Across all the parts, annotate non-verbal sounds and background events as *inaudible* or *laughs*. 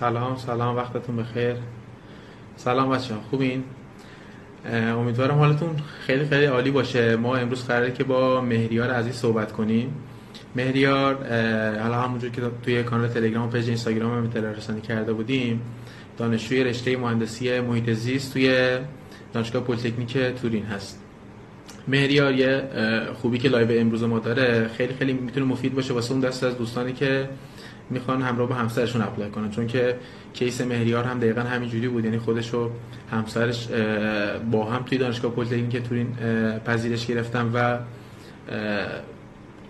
سلام سلام وقتتون بخیر. سلام بچه ها خوبین امیدوارم حالتون خیلی خیلی عالی باشه. ما امروز قراره که با مهریار عزیز صحبت کنیم. مهریار حالا همونجور که توی کانال تلگرام و پیج اینستاگرام هم اطلاع رسانی کرده بودیم دانشجوی رشته مهندسی محیط زیست توی دانشگاه پلیتکنیک تورین هست. مهریار یه خوبی که لایو امروز ما داره خیلی خیلی می‌تونه مفید باشه واسه اون دست از دوستانی که می‌خوان همراه با همسرشون اپلای کنن. چون که کیس مهریار هم دقیقا همینجوری بود. یعنی خودش و همسرش با هم توی دانشگاه پلیتکنیک تورین پذیرش گرفتن و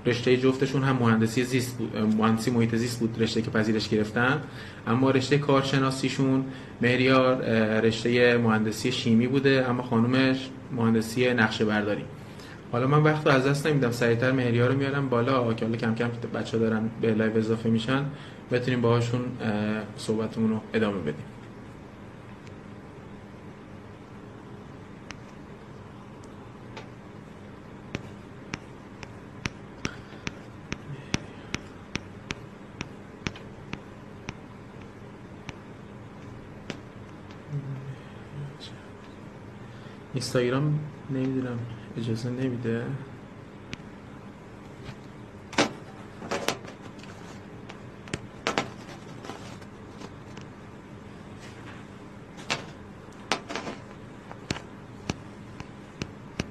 رشته جفتشون هم مهندسی زیست بود مهندسی محیط زیست بود رشته که پذیرش گرفتن. اما رشته کارشناسیشون مهریار رشته مهندسی شیمی بوده. اما خانومش مهندسی نقشه برداری. حالا من وقت رو از دست نمیدم سریعتر مهریار رو میارم بالا. که حالا کم کم بچه دارن به لایو اضافه میشن. بتونیم باهاشون صحبتمون رو ادامه بدیم. اینستاگرام نمی‌دونم. اجازه نمیده.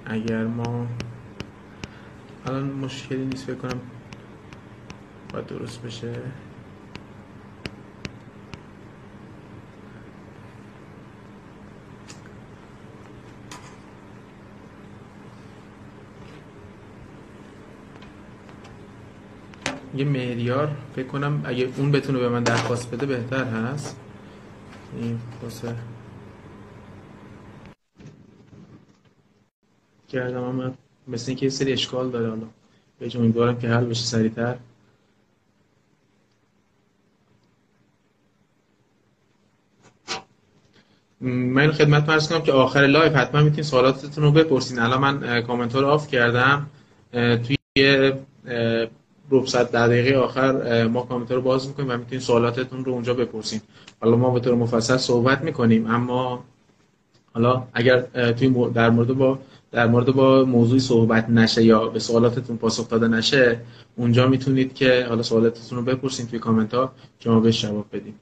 اگر ما الان مشکلی نیست فکر کنم باید درست بشه. یه مهریار فکر کنم اگه اون بتونه به من درخواست بده بهتر هست. اینوایت کردم اما مثل اینکه یه سری اشکال داره حالا. به امیدوارم که حل بشه سریعتر. من خدمتت عرض کنم که آخر لایو حتما می‌تونید سوالاتتون رو بپرسین. الان من کامنت رو off کردم. توی ربع ساعت ده دقیقه آخر ما کامنت رو باز می‌کنیم و می‌تونید سوالاتتون رو اونجا بپرسین. حالا ما به طور مفصل صحبت می‌کنیم اما حالا اگر توی در مورد با در مورد با موضوعی صحبت نشه یا به سوالاتتون پاسخ داده نشه اونجا می‌تونید که حالا سوالاتتون رو بپرسین توی کامنت ها که ما بهش جواب بدیم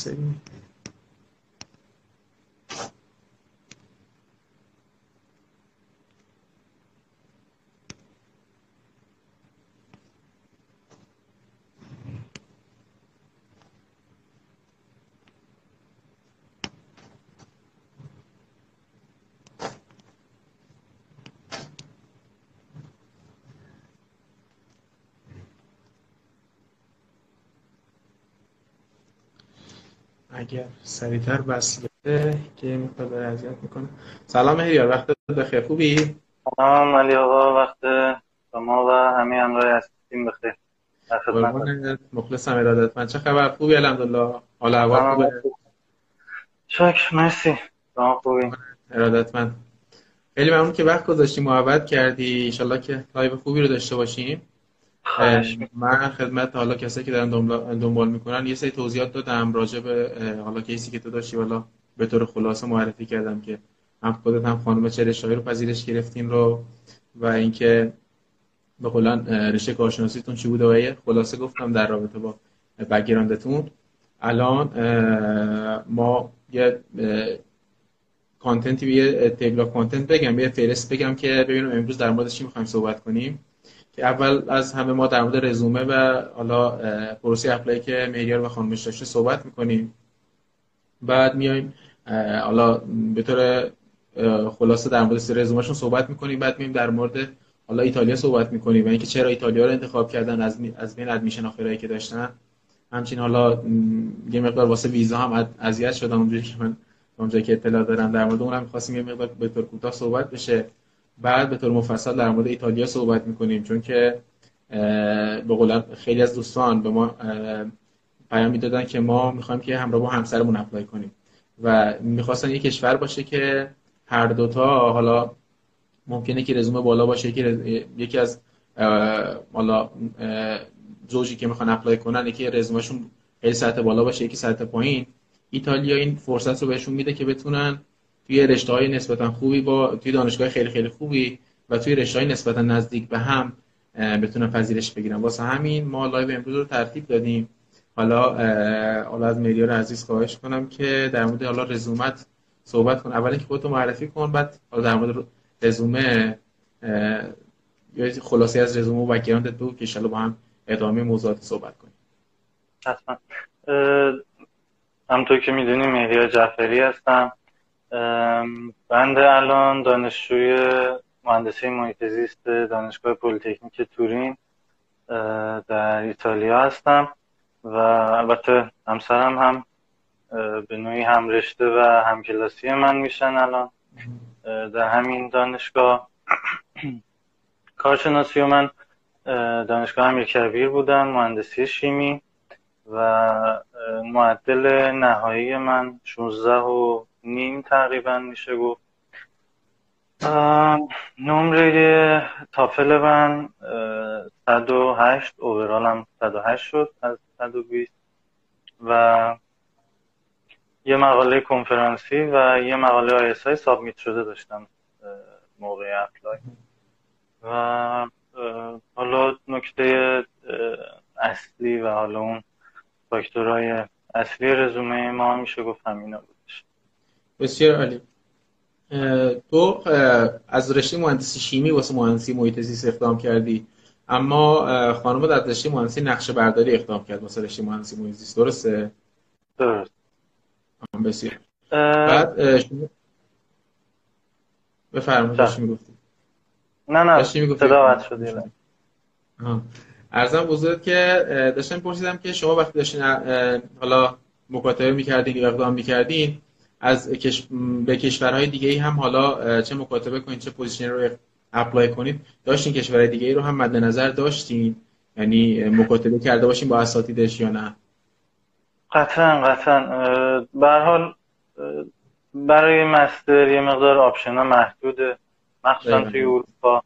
سری اگر سریعتر بده که مقدار اذیت می‌کنه. سلام مهریار وقت بخیر. خوبی؟ سلام علی آقا وقت شما و همه همراه هستیم. بخیر مخلصم ارادت. من چه خبر؟ خوبی؟ الحمدلله. حال احوال خوبه؟ شکر. مرسی. شما خوبی؟ ارادت من خیلی ممنون که وقت گذاشتی محبت کردی. انشالله که لایو خوبی رو داشته باشیم. من خدمت حالا کسایی که دارن دنبال می‌کنن یه سری توضیحات دادم راجع به حالا کیسی که تو داشتی حالا به طور خلاصه معرفی کردم که هم خودت هم خانم رشته رو پذیرش گرفتین رو و اینکه به قولن رشته کارشناسیتون چی بوده و خلاصه گفتم در رابطه با بگیراندتون الان ما یه کانتنتی یه تیبل کانتنت بگم یه فهرست بگم که ببینم امروز در موردش چی می‌خوایم صحبت کنیم. اول از همه ما در مورد رزومه و حالا پروسه اپلای که مهریار و خانمش داشته صحبت می‌کنیم. بعد میایم حالا به طور خلاصه در مورد رزومهشون صحبت می‌کنیم. بعد میایم در مورد حالا ایتالیا صحبت می‌کنیم و اینکه چرا ایتالیا رو انتخاب کردن از از بین ادمیشن آخرایی که داشتن. همچنین حالا یه مقدار واسه ویزا هم اذیت شدم اونجوری که من اونجا که اطلاع دارم در مورد اونم می‌خواستیم یه مقدار به طور کوتاه صحبت بشه. بعد به طور مفصل در مورد ایتالیا صحبت می‌کنیم چون که به قول خیلی از دوستان به ما پیام می‌دادن که ما می‌خوایم که همراه با همسرمون اپلای کنیم و می‌خواستن یه کشور باشه که هر دوتا حالا ممکنه که رزومه بالا باشه که یکی از حالا زوجی که می‌خوان اپلای کنن یکی رزومهشون خیلی سطح بالا باشه یکی سطح پایین. ایتالیا این فرصت رو بهشون میده که بتونن توی رشته های نسبتا خوبی با توی دانشگاه خیلی خیلی خوبی و توی رشته های نسبتا نزدیک به هم بتونن پذیرش بگیرن واسه همین ما لایو امروز رو ترتیب دادیم. حالا حالا از مهریار عزیز خواهش کنم که در مورد حالا رزومت صحبت کن. اول اینکه خودتو معرفی کن بعد در مورد رزومه یا خلاصه‌ای از رزومه و background ت بگو که با هم ادامه موضوعات صحبت کنیم. حتما. همطور که می‌دونی مهدی جعفری هستم. بنده الان دانشجوی مهندسی محیط زیست دانشگاه پلیتکنیک تورین در ایتالیا هستم و البته همسرم هم به نوعی هم رشته و هم کلاسی من میشن الان در همین دانشگاه. کارشناسی و من دانشگاه امیر کبیر بودم مهندسی شیمی و معدل نهایی من 16 و نیم تقریبا میشه گفت. نمره تافل من 108 اوورالم 108 شد از 120 و یه مقاله کنفرانسی و یه مقاله آیسای سابمیت شده داشتم موقع اپلای. و حالا نکته اصلی و حالا اون فاکتورهای اصلی رزومه ما میشه گفت همینا بودش بسیار عالی. تو از رشته مهندسی شیمی واسه مهندسی محیط زیست اقدام کردی. اما خانم از رشته مهندسی نقشه برداری اقدام کرد واسه رشته مهندسی محیط زیست. درسته؟ درست. بسیار. بعد شما بفرمایید چی می‌گفتی؟ نه نه صدا شد عرضم به حضورت که داشتم پرسیدم که شما وقتی داشتین حالا مکاتبه می‌کردین یا اقدام می‌کردین از به کشورهای دیگه ای هم حالا چه مکاتبه کنید چه position رو اپلای کنید. داشتین کشورهای دیگه ای رو هم مد نظر داشتین؟ یعنی مکاتبه کرده باشین با اساتیدش یا نه؟ قطعا قطعا. به حال برای master یه مقدار option ها محدوده. مخصوصا توی اروپا.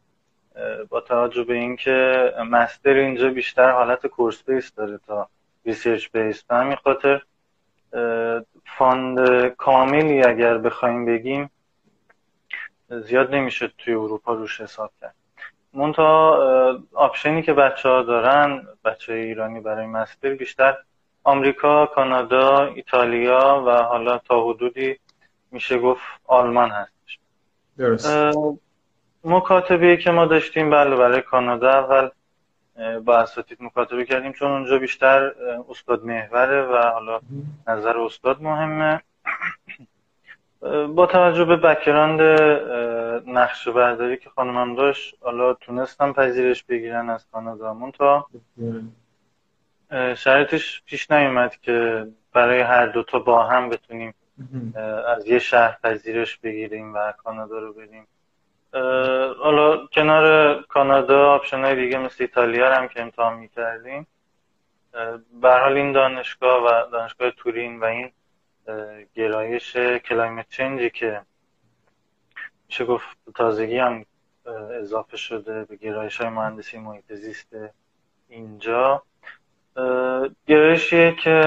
با توجه به اینکه master اینجا بیشتر حالت course base داره تا research base. به همین خاطر fund کاملی اگر بخوایم بگیم زیاد نمیشه توی اروپا روش حساب کرد. منتها option ی که بچه ها دارن بچه ایرانی برای master بیشتر آمریکا، کانادا، ایتالیا و حالا تا حدودی میشه گفت آلمان هستش. درست. مکاتبه که ما داشتیم بله برای کانادا اول با اساتید مکاتبه کردیم چون اونجا بیشتر استاد محوره و حالا نظر استاد مهمه. با توجه به بکراند نقشه برداری که خانمم داشت حالا تونستم پذیرش بگیرن از کانادا تا شرطش پیش نیومد که برای هر دوتا با هم بتونیم از یه شهر پذیرش بگیریم و کانادا رو بریم. حالا کنار کانادا option های دیگه مثل ایتالیا هم که امتحان می‌کردیم. حال این دانشگاه و دانشگاه تورین و این گرایش climate change ی که میشه گفت تازگی هم اضافه شده به گرایش های مهندسی محیط زیست اینجا. گرایشیه که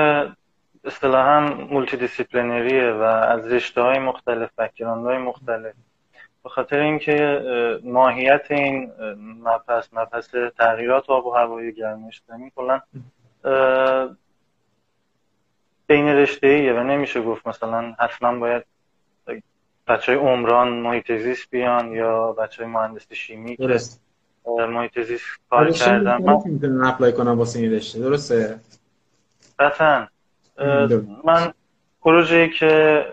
اصطلاحا multidisciplinary ه و از رشته های مختلف background های مختلف. به خاطر اینکه ماهیت این مبحث مبحث تغییرات آب و هوایی گرمایش زمین کلا بین رشته ایه و نمیشه گفت مثلا حتما باید بچه های عمران محیط زیست بیان یا بچه های مهندسی شیمی درست. محیط زیست کار کردن. من می‌تونم apply کنم واسه این رشته درسته؟ قطعا. من پروژه‌ای که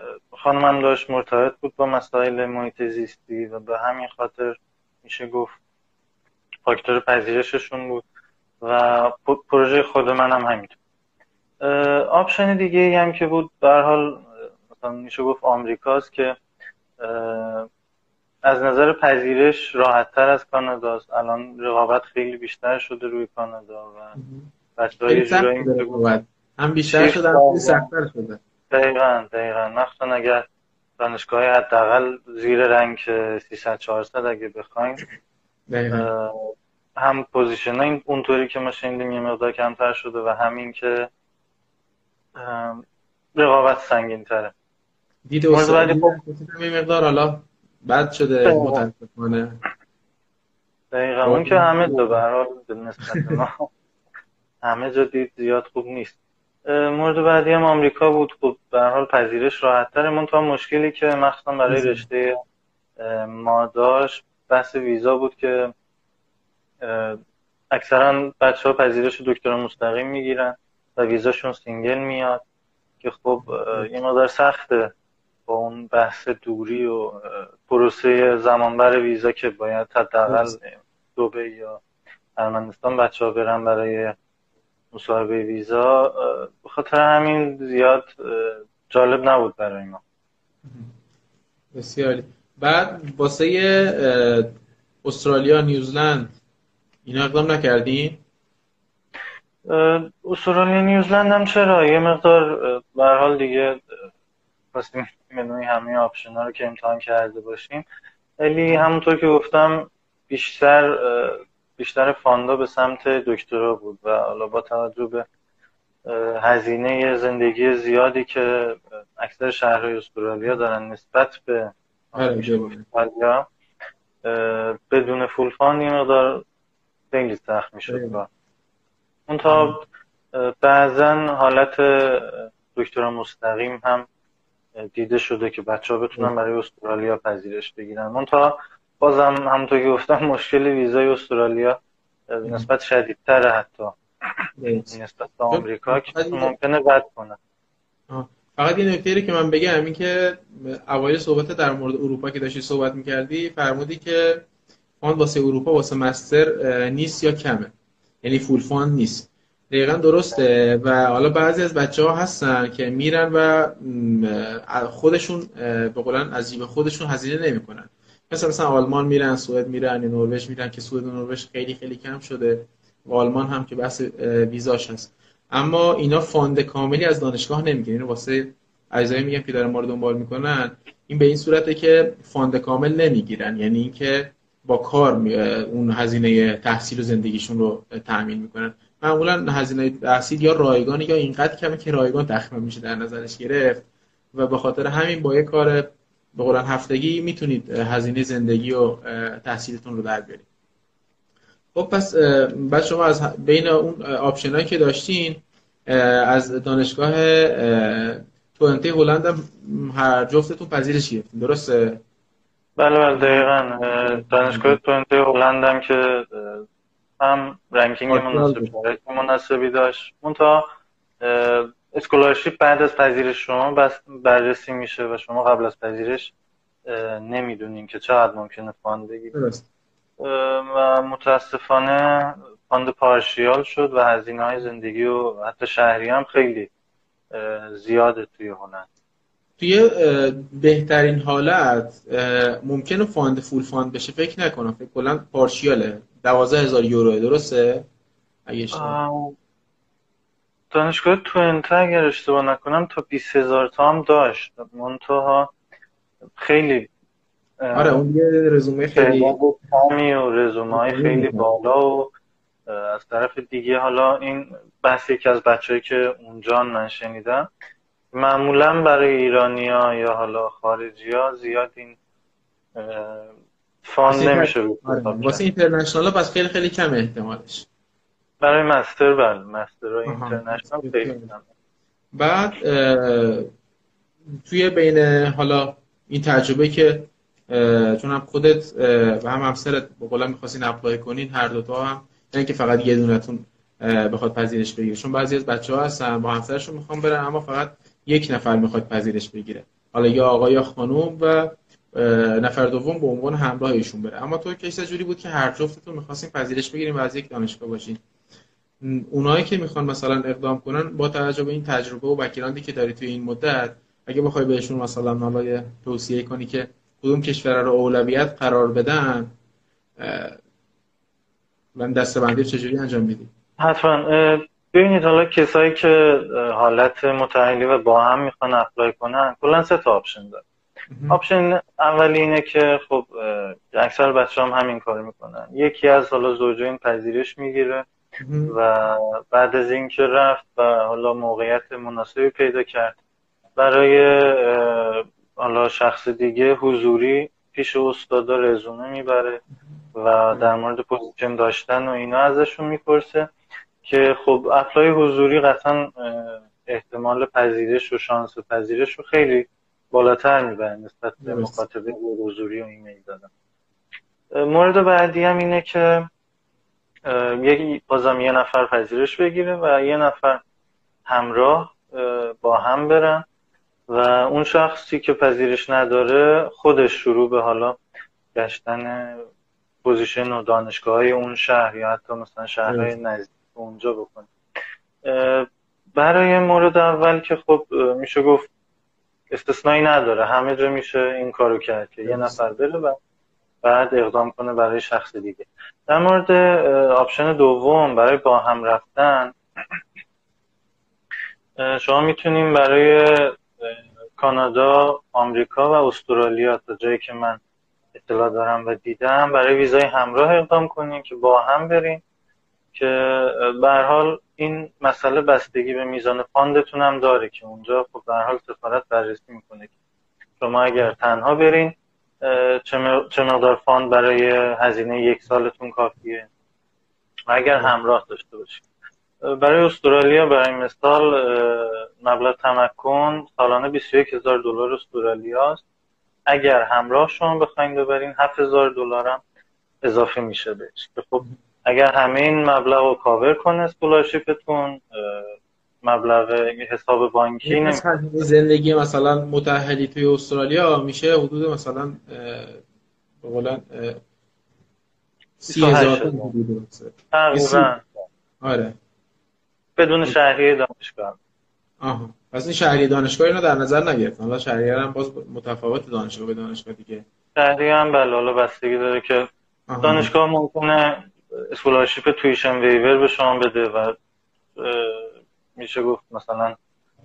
خانمم داشت مرتبط بود با مسائل محیط زیستی و به همین خاطر میشه گفت فاکتور پذیرششون بود و پروژه خود منم همینطور option دیگه ای هم که بود در حال اصلا میشه گفت آمریکاست که از نظر پذیرش راحت تر از کاناداست. الان رقابت خیلی بیشتر شده روی کانادا و بچه های جورایی هم بیشتر شده هم سختتر شده. دقیقا دقیقا. مخصوصا اگر دانشگاه حداقل زیر رنگ 300 400 اگه بخوایم هم پوزیشن این اونطوری که ما شنیدیم یه مقدار کمتر شده و همین که رقابت سنگین تره دید استادی خب این مقدار حالا بد شده متاسفانه. دقیقا. اون که همه جا برحال نسبت ما. *laughs* همه جا دید زیاد خوب نیست. مورد بعدی هم آمریکا بود. خب به حال پذیرش راحت تره. من تا مشکلی که مخصوصا برای رشته ما داشت بحث ویزا بود که اکثرا بچه ها پذیرش دکترا مستقیم می‌گیرن و ویزاشون single میاد که خب یه مقدار سخته با اون بحث دوری و پروسه زمانبر ویزا که باید حداقل دبی یا ارمنستان بچه ها برن برای مصاحبه ویزا به خاطر همین زیاد جالب نبود برای ما. بسیاری بعد واسه استرالیا نیوزلند اینا اقدام نکردین؟ استرالیا نیوزلند هم چرا؟ یه مقدار به حال دیگه خواستیم منوی همه آپشن ها رو که امتحان کرده باشیم. ولی همونطور که گفتم بیشتر بیشتر فاندا به سمت دکترا بود و حالا با توجه به هزینه زندگی زیادی که اکثر شهرهای استرالیا دارن نسبت به استرالیا بدون فول فاند یه مقدار خیلی سخت می‌شد. اون تا بعضا حالت دکترا مستقیم هم دیده شده که بچه ها بتونن برای استرالیا پذیرش بگیرن. اون تا بازم همونطور که گفتم مشکل ویزای استرالیا نسبت شدیدتره حتی. نسبت به آمریکا که ممکنه بد کنه. فقط یه نکته که من بگم این که اوایل صحبت در مورد اروپا که داشتی صحبت می‌کردی فرمودی که fund واسه اروپا واسه master نیست یا کمه. یعنی full fund نیست. دقیقا درسته. و حالا بعضی از بچه ها هستن که میرن و خودشون به قولاً از جیب خودشون هزینه نمی‌کنن. مثلا مثلا آلمان میرن سوئد میرن یا نروژ میرن که سوئد و نروژ خیلی خیلی کم شده و آلمان هم که بحث ویزاش هست. اما اینا fund کاملی از دانشگاه نمی‌گیرن. اینو واسه عزیزایی میگم که دارن ما رو دنبال می‌کنن این به این صورته که fund کامل نمی‌گیرن. یعنی اینکه با کار اون هزینه تحصیل و زندگیشون رو تأمین می‌کنن. معمولا هزینه تحصیل یا رایگان یا اینقدر کمه که رایگان تخمین میشه در نظرش گرفت و به خاطر همین با یه کار به قرآن هفتگی می‌تونید هزینه زندگی و تحصیلتون رو در بیارید. خب پس بعد شما از بین اون option ایی که داشتین از دانشگاه توئنته هلند هم هر جفتتون پذیرش گرفتین. درسته؟ بله بله دقیقا. دانشگاه توئنته هلند هم که هم ranking مناسبی مناسبی داشت. تا scholarship بعد از پذیرش شما بس بررسی میشه و شما قبل از پذیرش نمی‌دونین که چقدر ممکنه fund بگیرید. و متاسفانه fund partial شد و هزینه های زندگی و حتی شهریه هم خیلی زیاده توی هلند توی بهترین حالت ممکنه fund full fund بشه؟ فکر نکنم. فکر کلا partial ه. دوازده هزار یورو درسته؟ اگه دانشگاه توئنته اگر اشتباه نکنم تا 20 هزار تا هم داشت. منتها خیلی آره اون یه رزومه خیلی و رزومه های خیلی بالا. و از طرف دیگه حالا این بحث یکی از بچه‌ای که اونجا من شنیدم معمولا برای ایرانیا یا حالا خارجی ها زیاد این فان نمیشه آره. واسه اینترنشنال پس خیلی خیلی کم احتمالش. برای مستر بله مستر اینترنشنال بعد توی بین حالا این تجربه که چون هم خودت و هم همسرت با قولم می‌خواستین اپلای کنین هر دوتا هم نه که فقط یه دونتون بخواد پذیرش بگیره. چون بعضی از بچه ها هستن با همسرشون می‌خوام برن اما فقط یک نفر می‌خواد پذیرش بگیره. حالا یا آقا یا خانوم و نفر دوم به عنوان همراه ایشون بره. اما تو کیس جوری بود که هر جفتتون می‌خواستین پذیرش بگیریم و از یک دانشگاه باشین. اونایی که می‌خوان مثلا اقدام کنن با توجه به این تجربه و background ی که داری توی این مدت اگه بخوای بهشون مثلا حالا توصیه کنی که کدوم کشور رو اولویت قرار بدن من دسته‌بندی چجوری انجام میدی؟ حتما. ببینید حالا کسایی که حالت متاهلی و با هم می‌خوان apply کنن کلا سه تا option داره option اولی اینه که خب اکثر بچه هم همین کار می‌کنن. یکی از حالا زوجین پذیرش می‌گیره. و بعد از اینکه رفت و حالا موقعیت مناسبی پیدا کرد برای حالا شخص دیگه حضوری پیش استادا رزومه می‌بره و در مورد position داشتن و اینا ازشون می‌پرسه که خب apply حضوری قطعا احتمال پذیرش و شانس پذیرش رو خیلی بالاتر می‌بره نسبت به مکاتبه حضوری و ایمیل دادن. مورد بعدی هم اینه که یک بازم یه نفر پذیرش بگیره و یه نفر همراه با هم برن و اون شخصی که پذیرش نداره خودش شروع به حالا گشتن پوزیشن و دانشگاه های اون شهر یا حتی مثلا شهرهای نزدیک اونجا بکنه. برای مورد اول که خب میشه گفت استثنایی نداره. همه جا میشه این کارو کرد که یه نفر بره و بعد اقدام کنه برای شخص دیگه. در مورد option دوم برای با هم رفتن شما می‌تونیم برای کانادا، آمریکا و استرالیا تا جایی که من اطلاع دارم و دیدم برای ویزای همراه اقدام کنیم که با هم بریم که به حال این مسئله بستگی به میزان fund تون هم داره که اونجا خب به حال سفارت بررسی می‌کنه شما اگر تنها برین چه مقدار fund برای هزینه یک سالتون کافیه؟ و اگر همراه داشته باشید. برای استرالیا برای مثال مبلغ تمکن سالانه 21 هزار دلار استرالیا است. اگر همراه شما بخواین ببرین 7000 دلار هم اضافه میشه بهش. خب اگر همه این مبلغ رو کاور کنه scholarship تون مبلغ حساب بانکی نمیشه زندگی مثلا متحدی توی استرالیا میشه حدود مثلا بقولن سی هزار تقریبا. آره. بدون شهریه دانشگاه. آها. پس این شهری دانشگاهی رو در نظر نگرفت حالا شهریه هم باز متفاوت دانشگاه به دانشگاه دیگه. شهریه هم بله حالا بستگی داره که دانشگاه ممکنه scholarship tuition waiver به شما بده و میشه گفت مثلا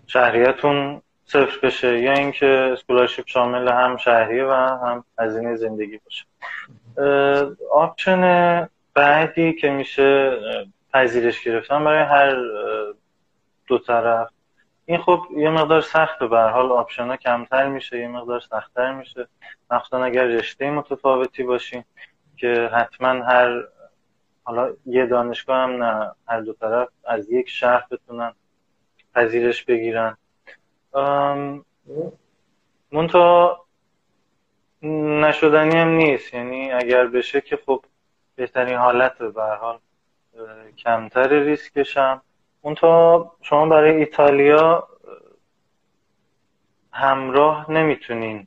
شهریتون صفر بشه یا اینکه scholarship شامل هم شهریه و هم هزینه زندگی باشه. option بعدی که میشه پذیرش گرفتن برای هر دو طرف. این خب یه مقدار سخته به حال option ها کمتر میشه یه مقدار سختتر میشه. مخصوصا اگر رشته متفاوتی باشین که حتما هر حالا یه دانشگاه هم نه هر دو طرف از یک شهر بتونن پذیرش بگیرن. منتها نشدنی هم نیست. یعنی اگر بشه که خب بهترین حالت به حال کمتر ریسکش هم. منتها شما برای ایتالیا همراه نمی‌تونین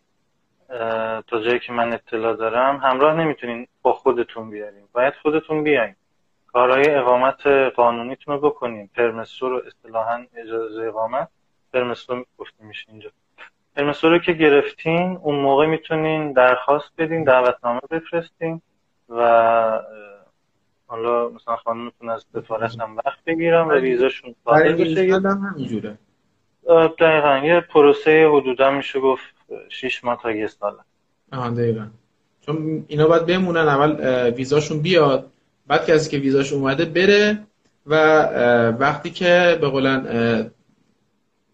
تا جایی که من اطلاع دارم همراه نمی‌تونین با خودتون بیارین. باید خودتون بیاین. کارهای اقامت قانونیتون رو بکنین پرمسو رو اصطلاحا اجازه اقامت. پرمسو گفته میشه اینجا. پرمسو رو که گرفتین اون موقع می‌تونین درخواست بدین دعوتنامه بفرستین و حالا مثلا خانمتون از سفارت هم وقت بگیرم و ویزاشون صادر بشه. همینجوره. دقیقا. یه پروسه حدودا میشه گفت 6 ماه تا یه ساله آها دقیقا. چون اینا باید بمونن اول ویزاشون بیاد بعد کسی که ویزاش اومده بره و وقتی که به قولن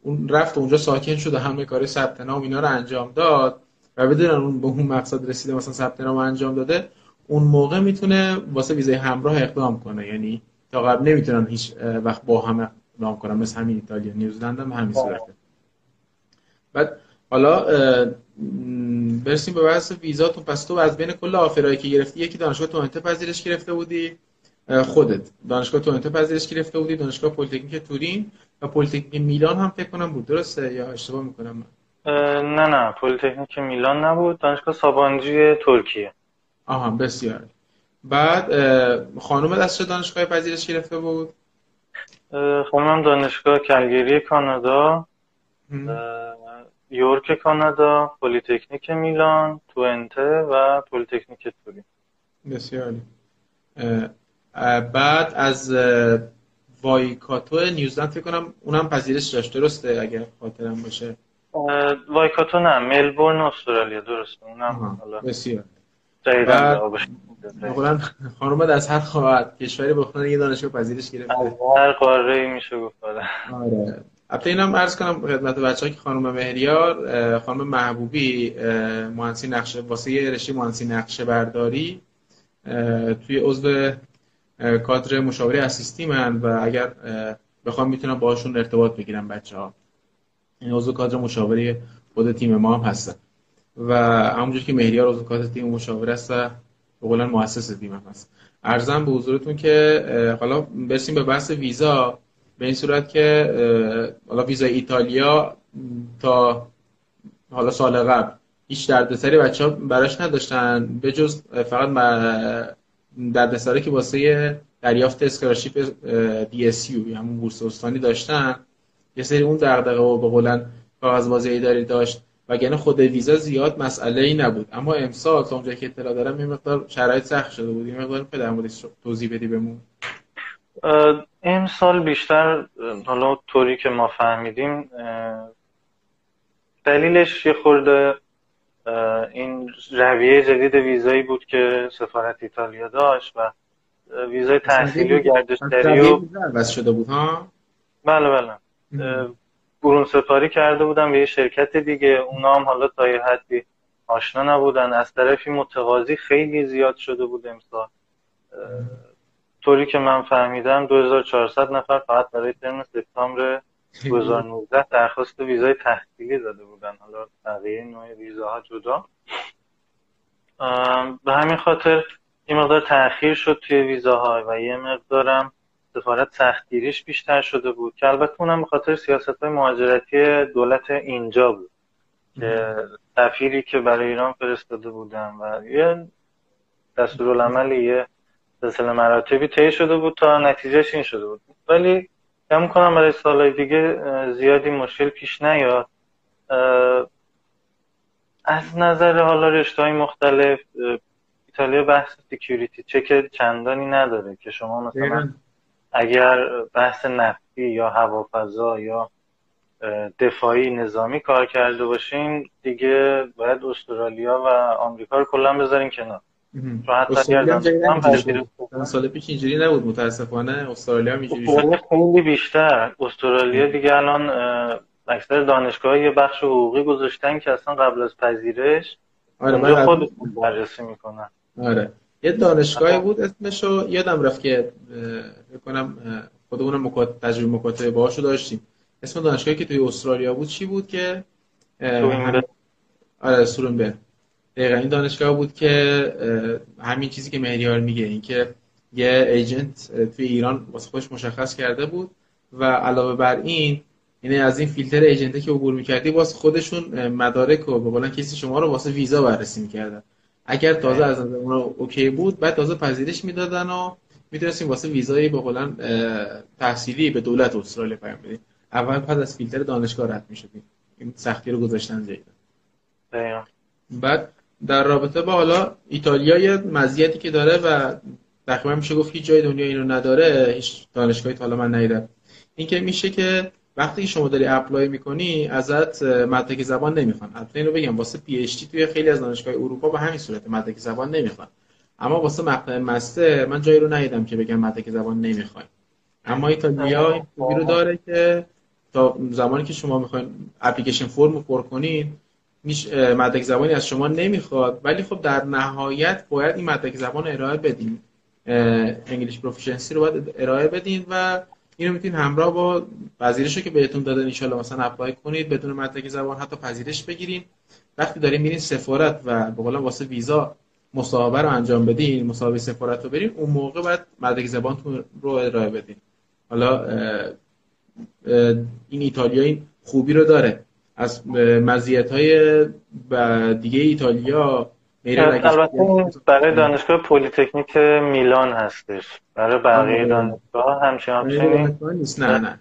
اون رفت اونجا ساکن شد و همه کار ثبت نام اینا رو انجام داد و بدونن اون به اون مقصد رسیده مثلا ثبت نام انجام داده اون موقع می‌تونه واسه ویزای همراه اقدام کنه. یعنی تا قبل نمی‌تونن هیچ وقت با هم اقدام کنن مثل همین ایتالیا نیوزلند هم همین صورته. بعد حالا برسیم به بحث ویزاتون. پس تو از بین کل offer ایی که گرفتی یکی دانشگاه توئنته پذیرش گرفته بودی خودت. دانشگاه توئنته پذیرش گرفته بودی دانشگاه پلیتکنیک تورین و پلیتکنیک میلان هم فکر کنم بود. درسته یا اشتباه می‌کنم؟ من نه نه. پلیتکنیک میلان نبود. دانشگاه سابانجی ترکیه. آها بسیار. بعد خانمت از دانشگاه پذیرش گرفته بود؟ خانم دانشگاه کلگری کانادا. یورک کانادا پلیتکنیک میلان توئنته و پلیتکنیک تورین بسیاری بعد از وایکاتو نیوزلند فکر کنم اونم پذیرش داشت. درسته اگر خاطرم باشه؟ وایکاتو نه ملبورن استرالیا. درسته اونم حالا بسیار. بعد خانم از هر خواهد کشوری بخونن یه دانشگاه پذیرش گرفته. هر قاره میشه گفت آره. البته اینم عرض کنم خدمت بچه که خانم مهریار خانم محبوبی مهندسی نقشه واسه رشته مهندسی نقشه برداری توی عضو کادر مشاوره اسیستی من و اگر بخوام می‌تونم باشون ارتباط بگیرم بچه ها این عضو کادر مشاوره خود تیم ما هم هستن. و همونجور که مهریار عضو کادر تیم مشاوره است و به مؤسس تیم هم هست. ارزم به حضورتون که حالا برسیم به بحث ویزا. به این صورت که حالا ویزا ایتالیا تا حالا سال قبل هیچ دردسری بچه ها براش نداشتن به جز فقط دردسری که واسه دریافت scholarship DSU همون بورس استانی داشتن. یه سری اون دغدغه و به قولن کاغذ بازی اداری داشت. و خود ویزا زیاد مسئله ای نبود. اما امسال تا اونجایی که اطلاع دارم یه مقدار شرایط سخت شده بود. یه مقدار بهتر توضیح بدی بمون امسال بیشتر حالا طوری که ما فهمیدیم دلیلش یه خورده این رویه جدید ویزایی بود که سفارت ایتالیا داشت و ویزای تحصیلی و گردشگری و شده بود ها؟ بله بله. برون سپاری کرده بودن به یه شرکت دیگه. اونا هم حالا تا یه حدی آشنا نبودن. از طرفی متقاضی خیلی زیاد شده بود امسال. طوری که من فهمیدم 2400 نفر فقط برای ترم سپتامبر 2019 درخواست ویزای تحصیلی داده بودن. حالا بقیه نوع ویزاها جدا. به همین خاطر این مقدار تاخیر شد توی ویزاها و یه مقدارم سفارت سختگیریش بیشتر شده بود که البته اونم به خاطر سیاست های مهاجرتی دولت اینجا بود. که سفیری که برای ایران فرستاده بودن و یه دستورالعمل یه سلسله مراتبی طی شده بود تا نتیجهش این شده بود. ولی فکر کنم برای سالهای دیگه زیادی مشکل پیش نیاد. از نظر حالا رشته های مختلف ایتالیا بحث سکیوریتی چک چندانی نداره که شما مثلا اگر بحث نفتی یا هوافضا یا دفاعی نظامی کار کرده باشین دیگه باید استرالیا و آمریکا رو کلا بذارین کنار. سال پیش اینجوری نبود متاسفانه. استرالیا اینجوری خیلی بیشتر. استرالیا دیگه الان اکثر دانشگاه یه بخش حقوقی گذاشتن که اصلا قبل از پذیرش آره خودشون بررسی می‌کنن. آره. یه دانشگاهی بود اسمشو یادم رفت که بکنم خودمون مکات... تجربه مکاتبه باهاشو داشتیم. اسم دانشگاهی که توی استرالیا بود چی بود که آره سورنبرگ دقیقا این دانشگاه بود که همین چیزی که مهریار میگه این که یه ایجنت توی ایران واسه خودش مشخص کرده بود و علاوه بر این یعنی از این فیلتر ایجنته که عبور می‌کردی واسه خودشون مدارک و به کسی شما رو واسه ویزا بررسی می‌کردن. اگر تازه از نظر اون اوکی بود بعد تازه پذیرش می‌دادن و می‌تونستیم واسه ویزای به قولن تحصیلی به دولت استرالیا پیام بدیم. اول پس از فیلتر دانشگاه رد می‌شدیم. این سختی رو گذاشتن جیدا بعد در رابطه با حالا ایتالیا مزیتی که داره و تقریبا میشه گفت هیچ جای دنیا اینو نداره هیچ دانشگاهی تا حالا من ندیدم. این که میشه که وقتی شما داری apply می‌کنی ازت مدرک زبان نمی‌خوان. البته اینو بگم واسه PhD توی خیلی از دانشگاه اروپا به همین صورت مدرک زبان نمی‌خوان. اما واسه مقطع master من جایی رو ندیدم که بگم مدرک زبان نمی‌خوای اما ایتالیا این رو داره که تا زمانی که شما می‌خواین application form پر کنین مدرک زبانی از شما نمی‌خواد. ولی خب در نهایت باید این مدرک زبان ارائه بدین. English proficiency رو باید ارائه بدین و اینو می‌تونید همراه با پذیرش رو که بهتون دادن ان مثلا apply کنید بدون مدرک زبان حتی پذیرش بگیرین. وقتی دارین میرین سفارت و به واسه ویزا مصاحبه رو انجام بدین مصاحبه سفارت رو برین اون موقع باید مدرک زبانتون رو ارائه بدین. حالا این ایتالیا این خوبی رو داره. از مزیت های دیگه ایتالیا البته برای دانشگاه پلیتکنیک میلان هستش. برای بقیه دانشگاه همچنان نیست. نه نه.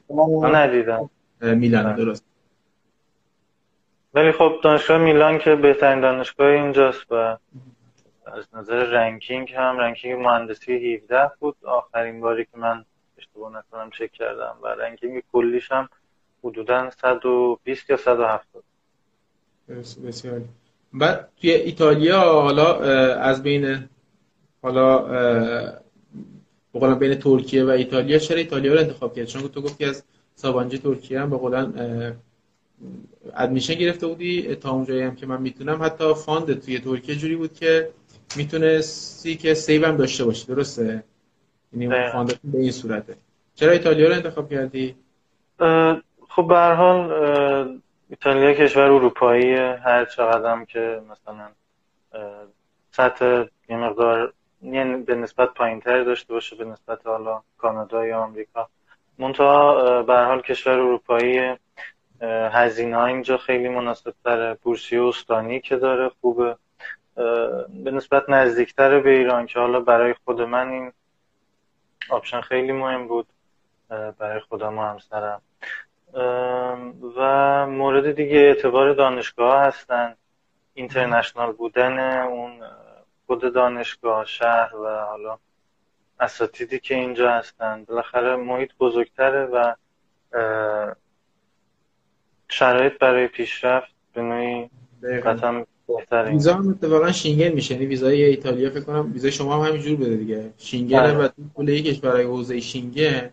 ندیدم. میلان درست. ولی خب دانشگاه میلان که بهترین دانشگاه اینجاست و از نظر ranking هم ranking مهندسی 17 بود. آخرین باری که من اشتباه نکنم چک کردم و ranking کلیش هم حدودا 120 یا 170 بسیار. بعد توی ایتالیا حالا از بین حالا به قولا بین ترکیه و ایتالیا چرا ایتالیا رو انتخاب کرد چون تو گفتی از سابانجی ترکیه هم به قولن admission گرفته بودی. تا اونجایی هم که من می‌تونم. حتی fund توی ترکیه جوری بود که می‌تونستی که save هم داشته باشی. درسته؟ یعنی فاند به این صورته. چرا ایتالیا رو انتخاب کردی؟ خب به هر حال ایتالیا کشور اروپایی هر چقدر که مثلا سطح یه مقدار یعنی به نسبت پایین داشته باشه به نسبت حالا کانادا یا آمریکا. منتها به حال کشور اروپایی هزینه ها اینجا خیلی مناسب تره بورسی استانی که داره خوبه. به نسبت نزدیکتر به ایران که حالا برای خود من این آپشن خیلی مهم بود. برای خودم و همسرم. و مورد دیگه اعتبار دانشگاه هستن. اینترنشنال بودن اون خود دانشگاه شهر و حالا اساتیدی که اینجا هستن. بالاخره محیط بزرگتره و شرایط برای پیشرفت به نوعی قطعا بهتره. ویزا هم اتفاقا شینگن میشه. یعنی ویزای ایتالیا فکر کنم ویزای شما هم همینجور بوده دیگه. شینگن بله. و کل یک کشور حوزه شینگن.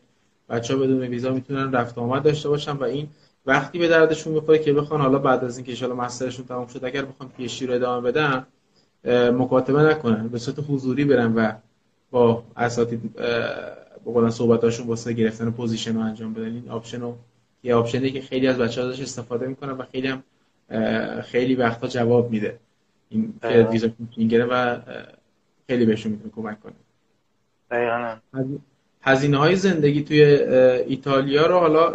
بچه ها بدون ویزا می‌تونن رفت آمد داشته باشن و این وقتی به دردشون می‌خوره که بخوان حالا بعد از اینکه ان master شون تمام شد اگر بخوان PhD رو ادامه بدن مکاتبه نکنن به صورت حضوری برن و با اساتید به قولن صحبتاشون واسه گرفتن position رو انجام بدن. این option رو یه option ی که خیلی از بچه‌ها ازش استفاده می‌کنن و خیلی هم خیلی وقتا جواب میده. این ویزا و خیلی بهشون می‌تونه کمک کنه. دقیقاً. هزینه های زندگی توی ایتالیا رو حالا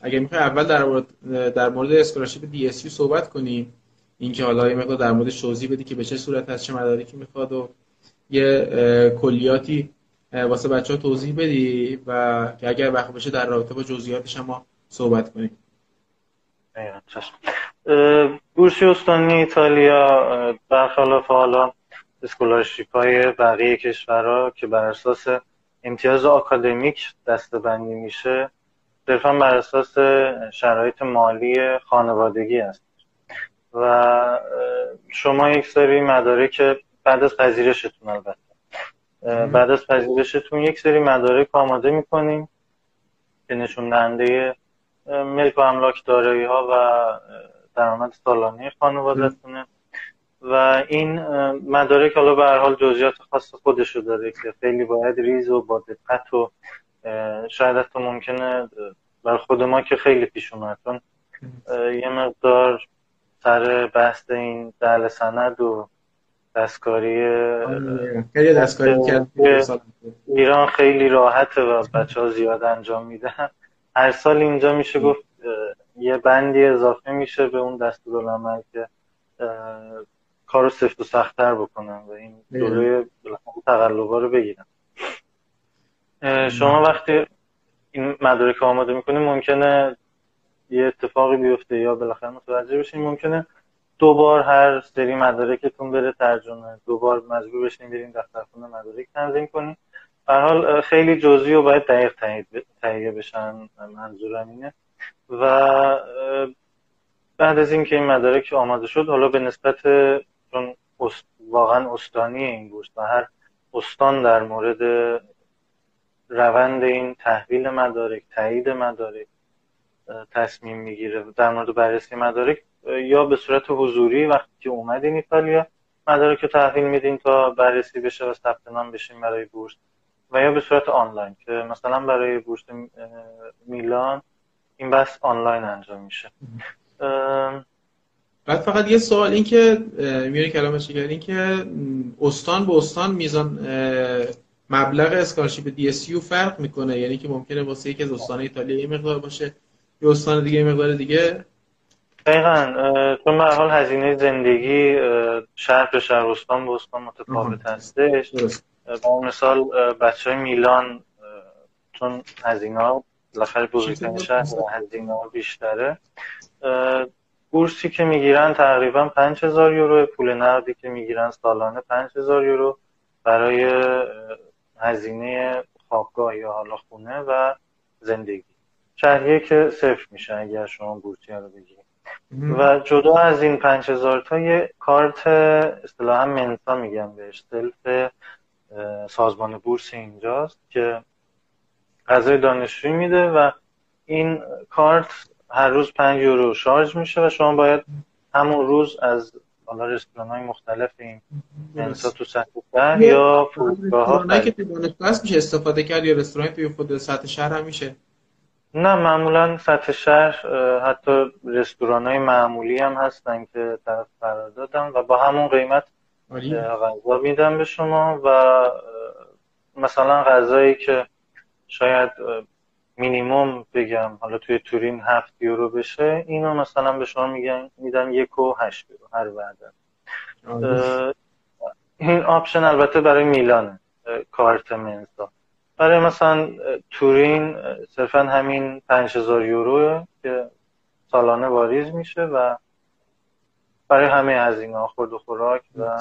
اگر می‌خوای اول در مورد در مورد scholarship DSU صحبت کنیم اینکه حالا یه مقدار در مورد توضیح بدی که به چه صورت از چه مدارکی می‌خواد و یه کلیاتی واسه بچه ها توضیح بدی و که اگر وقت بشه در رابطه با جزئیاتش هم صحبت کنیم. بورسی استانی ایتالیا برخلاف حالا اسکولارشیپ های بقیه کشورها که بر اساس امتیاز آکادمیک دستبندی میشه صرفا بر اساس شرایط مالی خانوادگی است. و شما یک سری مدارک بعد از پذیرشتون البته. بعد از پذیرشتون یک سری مدارک آماده می‌کنیم که نشون دهنده ملک و املاک دارایی ها و درآمد سالانه خانوادهتونه و این مدارک حالا به هر حال جزئیات خاص خودشو داره که خیلی باید ریز و با دقت و شاید حتی ممکنه بر خود ما که خیلی پیش اومد. چون یه مقدار سر بحث این دل سند و دستکاری آره، خیلی دستکاری ایران خیلی راحته و بچه ها زیاد انجام میدن. هر سال اینجا میشه گفت یه بندی اضافه میشه به اون دستورالعمل که کارو سفت و سختتر بکنن و این جلوی تقلبا رو بگیرن شما وقتی این مدارک آماده می‌کنید ممکنه یه اتفاقی بیفته یا بالاخره متوجه بشین. ممکنه دوبار هر سری مدارکتون بره ترجمه دوبار مجبور بشین برین دفترخونه مدارک تنظیم کنین. به حال خیلی جزئی و باید دقیق تهیه بشن منظورم اینه. و بعد از اینکه این مدارک آماده شد حالا به نسبت چون واقعا استانی این بورس و هر استان در مورد روند این تحویل مدارک تایید مدارک تصمیم می‌گیره. در مورد بررسی مدارک یا به صورت حضوری وقتی که اومدین ایتالیا مدارک رو تحویل میدین تا بررسی بشه و ثبت نام بشین برای بورس و یا به صورت آنلاین که مثلا برای بورس میلان این بس آنلاین انجام میشه. بعد فقط یه سوال این که میونه کلامش این که استان به استان میزان مبلغ اسکارشیپ دی اس فرق می‌کنه. یعنی که ممکنه واسه یکی از استان ایتالیا یه مقدار باشه یه استان دیگه یه مقدار دیگه. دقیقا چون به حال هزینه زندگی شهر به شهر استان به استان متفاوت هستش. با مثال بچه های میلان چون هزینه ها بالاخره بزرگترین شهر هزینه ها بیشتره. بورسی که می‌گیرن تقریبا 5000 یورو پول نقدی که می‌گیرن سالانه 5000 یورو برای هزینه خوابگاه یا حالا خونه و زندگی. شهریه که صفر میشه اگر شما بورسی رو بگیرید. و جدا از این 5000 تا یه کارت اصطلاحا منسا میگم بهش سلف سازمان بورس اینجاست که غذای دانشجویی میده و این کارت هر روز 5 یورو شارژ میشه و شما باید همون روز از حالا رستوران های مختلف این منسا تو سطح یا فرودگاه ها که تو دانشگاه میشه استفاده کرد یا رستوران توی خود سطح شهر هم میشه؟ نه معمولا سطح شهر حتی رستوران های معمولی هم هستن که طرف قرار و با همون قیمت غذا میدن به شما و مثلا غذایی که شاید مینیموم بگم حالا توی تورین هفت یورو بشه اینو مثلا به شما میگن میدن یک و هشت یورو هر بعد این option البته برای میلانه کارت mensa. برای مثلا تورین صرفا همین 5000 یورو که سالانه واریز میشه و برای همه هزینه خورد و خوراک و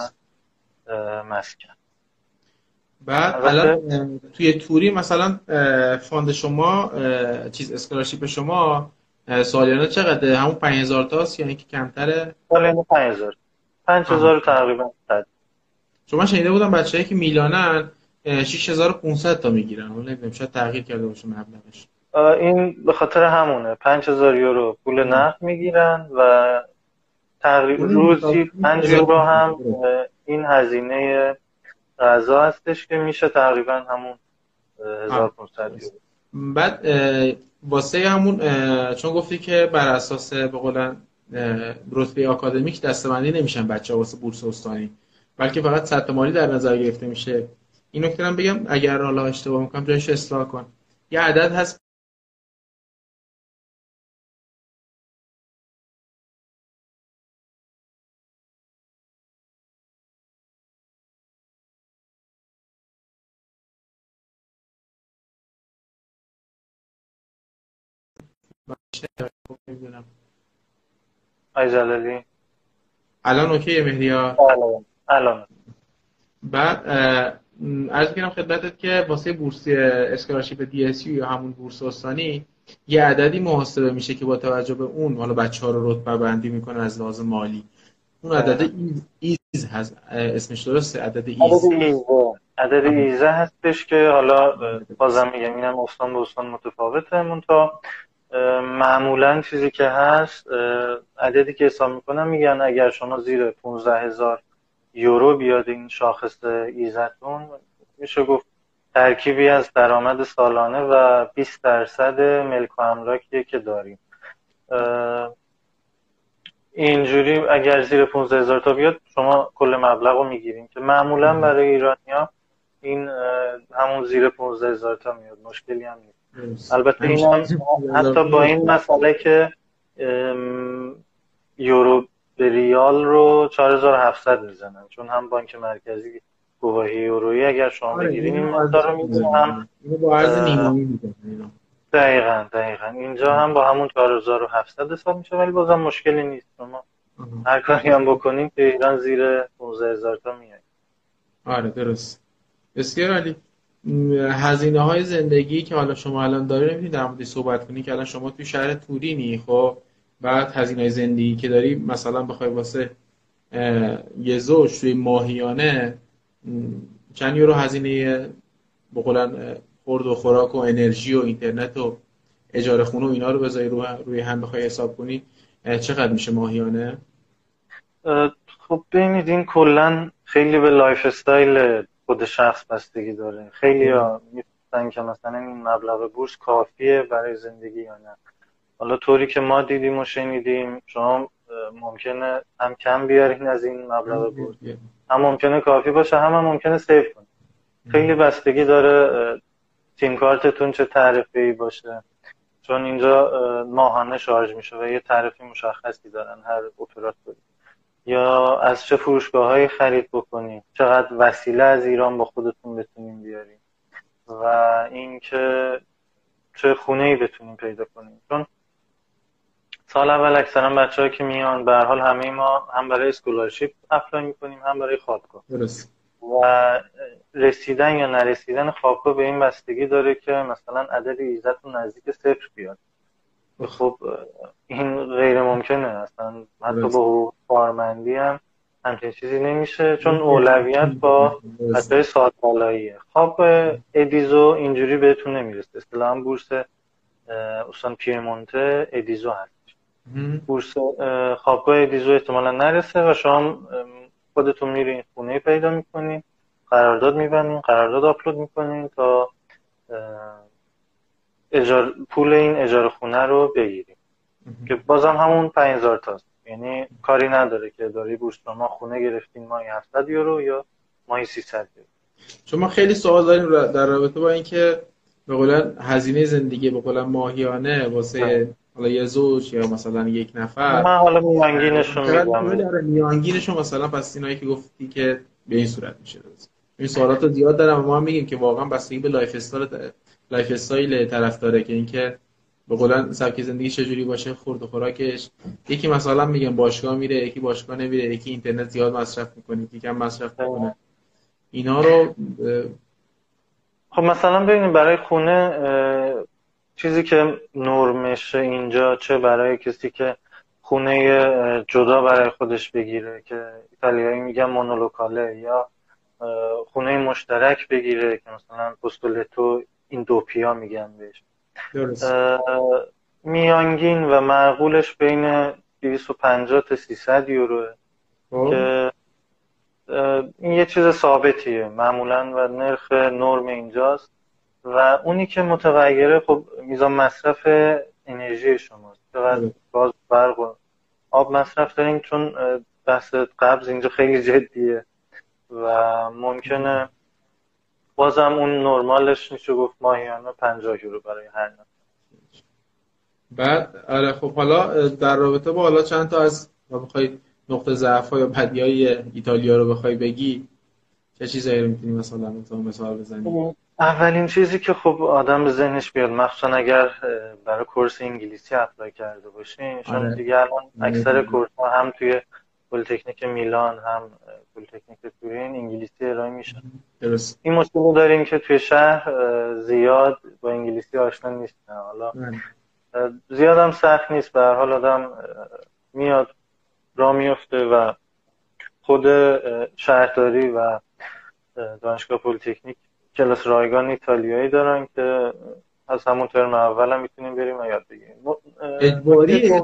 مسکن. بعد الان توی تورین مثلا fund شما چیز scholarship شما سالیانه چقدر همون 5000 تاست یا اینکه کمتره؟ سالیانه 5000 5000 تقریبا شما شنیده بودم بچه‌هایی که میلانن 6500 تا می‌گیرن. حالا نمی‌دونم شاید تغییر کرده باشه مبلغش. این به خاطر همونه. 5000 یورو پول نقد می‌گیرن و تقریبا روزی 5 یورو هم این هزینه غذا هستش که میشه تقریبا همون 1500 یورو. بعد واسه همون چون گفتی که بر اساس به قولن رتبه آکادمیک دستبندی نمیشن بچه واسه بورس استانی بلکه فقط سطح مالی در نظر گرفته میشه. این نکته بگم اگر حالا اشتباه می‌کنم جایش اصلاح کن. یه عدد هست آی الان okay مهریار الان. بعد عرض کنم خدمتت که واسه بورس scholarship DSU یا همون بورس استانی یه عددی محاسبه میشه که با توجه به اون حالا بچه ها رو رتبه بندی می‌کنه از لحاظ مالی. اون عدد ISEE هست اسمش درسته؟ عدد ISEE. عدد ISEE هستش که حالا بازم میگم اینم استان به استان متفاوته منتها معمولا چیزی که هست عددی که حساب می‌کنم میگن اگر شما زیر 15 هزار یورو بیاد این شاخص ایزتون میشه گفت ترکیبی از درآمد سالانه و 20 درصد ملک و املاکیه که داریم. اینجوری اگر زیر 15 هزار تا بیاد شما کل مبلغ رو می‌گیریم که معمولا برای ایرانیا این همون زیر 15 هزار تا میاد. مشکلی هم نیست. البته این هم حتی با این مسئله که یورو به ریال رو 4700 می‌زنن. چون هم بانک مرکزی گواهی یورویی اگر شما آره، بگیرین این مقدار رو میدن هم با عرض نیمایی دقیقا دقیقا. اینجا هم با همون 4700 حساب میشه ولی بازم مشکلی نیست. شما هر کاری هم بکنیم که ایران زیر 15000 تا میاد آره درست. بسیار عالی. هزینه های زندگی که حالا شما الان داری نمی‌تونی در موردش صحبت کنی که الان شما توی شهر تورینی خب؟ بعد هزینه زندگی که داری مثلا بخوای واسه یه زوج توی ماهیانه چند یورو هزینه بقولن خورد و خوراک و انرژی و اینترنت و اجاره خونه و اینا رو بذاری روی, روی هم بخوای حساب کنی چقدر میشه ماهیانه؟ خب ببینید این کلا خیلی به lifestyle خود شخص بستگی داره. خیلی ها میگفتن که مثلا این مبلغ بورس کافیه برای زندگی یا نه. حالا طوری که ما دیدیم و شنیدیم شما ممکنه هم کم بیارین از این مبلغ بورس. هم ممکنه کافی باشه هم, هم ممکنه save کنید خیلی بستگی داره سیم کارتتون چه تعرفه ای باشه. چون اینجا ماهانه شارژ میشه و یه تعرفه مشخصی دارن هر اپراتوری. یا از چه فروشگاه های خرید بکنیم چقدر وسیله از ایران با خودتون بتونیم بیاریم و اینکه چه خونه ای بتونیم پیدا کنیم چون سال اول اکثرا بچه ها که میان به حال همه ما هم برای scholarship apply می‌کنیم هم برای خوابگاه. درست. و رسیدن یا نرسیدن خوابگاه به این بستگی داره که مثلا عدد ISEE تون نزدیک صفر بیاد. خب این غیر ممکنه. اصلا حتی با حقوق کارمندی هم همچین چیزی نمیشه چون اولویت با بچه ساعت بالاییه. خواب ادیزو اینجوری بهتون نمی‌رسه. اصطلاحا بورس استان پیرمونته ادیزو هست بورس خوابگاه ادیزو احتمالا نرسه و شما خودتون میرین خونه پیدا می‌کنین قرارداد میبنین قرارداد آپلود می‌کنین تا اجار... پول این اجاره خونه رو بگیریم. که بازم همون 5000 تاست. یعنی کاری نداره که داری بورس ما خونه گرفتین ماهی 700 یورو یا ماهی 300 یورو. شما خیلی سوال داریم در رابطه با اینکه به قولن هزینه زندگی به قولن ماهیانه واسه حالا یه زوج یا مثلا یک نفر. من حالا میانگینش رو میگم. میانگینش رو مثلا پس اینایی که گفتی که به این صورت میشه. این سوالات رو زیاد دارم ما هم میگیم که واقعا بستگی به lifestyle lifestyle طرف داره که اینکه به قولن سبک زندگی چجوری باشه خورد و خوراکش. یکی مثلا میگم باشگاه میره یکی باشگاه نمیره یکی اینترنت زیاد مصرف می‌کنه یکی کم مصرف می‌کنه. اینا رو خب مثلا ببینید برای خونه چیزی که نرمشه اینجا چه برای کسی که خونه جدا برای خودش بگیره که ایتالیایی میگن مونولوکاله یا خونه مشترک بگیره که مثلا پستولتو این دوپیا میگن بهش. میانگین و معقولش بین 250 تا 300 یورو. خب. که این یه چیز ثابتیه. معمولا و نرخ نرم اینجاست. و اونی که متغیره خب میزان مصرف انرژی شماست. چقدر باز برق و آب مصرف داریم چون بحث قبض اینجا خیلی جدیه. و ممکنه بازم اون نرمالش میشه گفت ماهیانه 50 یورو برای هر نفر. بعد آره خب حالا در رابطه با حالا چند تا از بخوای نقطه ضعف ها یا بدی های ایتالیا رو بخوای بگی چه چیزایی رو می‌تونی مثلا مثال بزنی؟ خب، اولین چیزی که خب آدم به ذهنش بیاد مخصوصا اگر برای course انگلیسی apply کرده باشین چون آره. دیگه الان اکثر course ها هم توی پلیتکنیک میلان هم پلیتکنیک تورین انگلیسی ارائه میشن. درست. این مشکل داریم که توی شهر زیاد با انگلیسی آشنا نیستن حالا. زیاد هم سخت نیست. به حال آدم میاد راه میفته و خود شهرداری و دانشگاه پلیتکنیک کلاس رایگان ایتالیایی دارن که از همون ترم اول هم می‌تونیم بریم و یاد بگیریم. اجباریه؟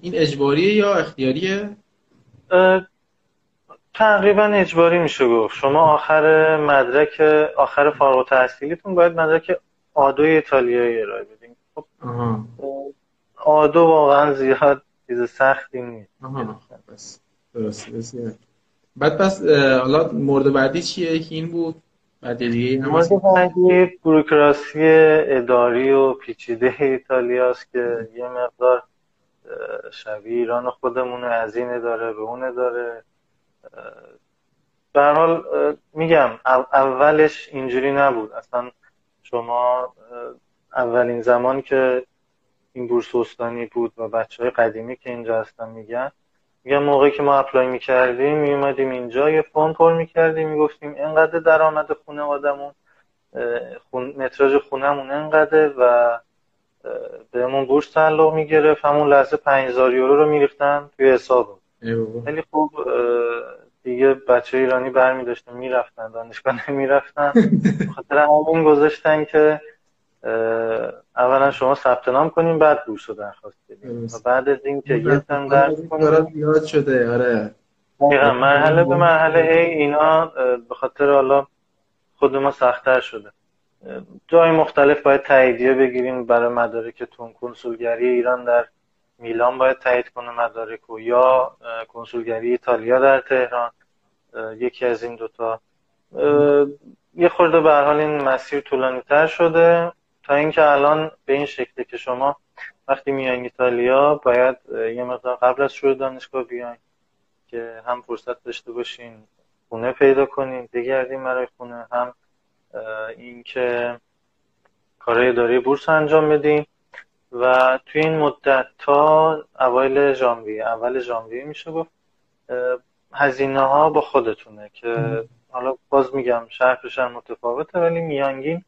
این اجباریه یا اختیاریه؟ تقریبا اجباری میشه گفت. شما آخر مدرک آخر فارغ تحصیلیتون باید مدرک آدو ایتالیایی ارائه بدین. خب آدو واقعا زیاد چیز سختی نیست. درست بعد پس حالا مورد بعدی چیه؟ که این بود. بعد دیگه بعدی بروکراسی اداری و پیچیده ایتالیاست که یه مقدار شبیه ایران خودمون از اینه داره به اونه داره. در حال میگم اولش اینجوری نبود. اصلا شما اولین زمان که این بورس استانی بود و بچه های قدیمی که اینجا هستن میگن میگم موقعی که ما اپلای می‌کردیم میومدیم اینجا یه فرم پر می‌کردیم می‌گفتیم اینقدر درآمد خونه آدمون خون... متراژ خونهمون انقدر و بهمون بورس تعلق می‌گرفت. همون لحظه 5000 یورو رو میریختن توی حساب خیلی خوب دیگه بچه ایرانی برمی داشتن می‌رفتن دانشگاه نمی‌رفتن. خاطر همون گذاشتن که اولا شما ثبت نام کنیم بعد بورس رو درخواست بدیم و بعد از این که یه تن درس کنیم یاد شده آره. مرحله به مرحله هی اینا به خاطر حالا خود ما سختتر شده. جای مختلف باید تاییدیه بگیریم برای مدارکتون کنسولگری ایران در میلان باید تایید کنه مدارک و یا کنسولگری ایتالیا در تهران. یکی از این دوتا. یه خورده به حال این مسیر طولانی تر شده. تا اینکه الان به این شکلی که شما وقتی میایین ایتالیا باید یه مقدار قبل از شروع دانشگاه بیاین که هم فرصت داشته باشین خونه پیدا کنین بگردین برای خونه هم اینکه کارهای اداره بورس انجام بدین. و توی این مدت تا اوایل ژانویه اول ژانویه میشه گفت هزینه ها با خودتونه که حالا باز میگم شهر متفاوته ولی میانگین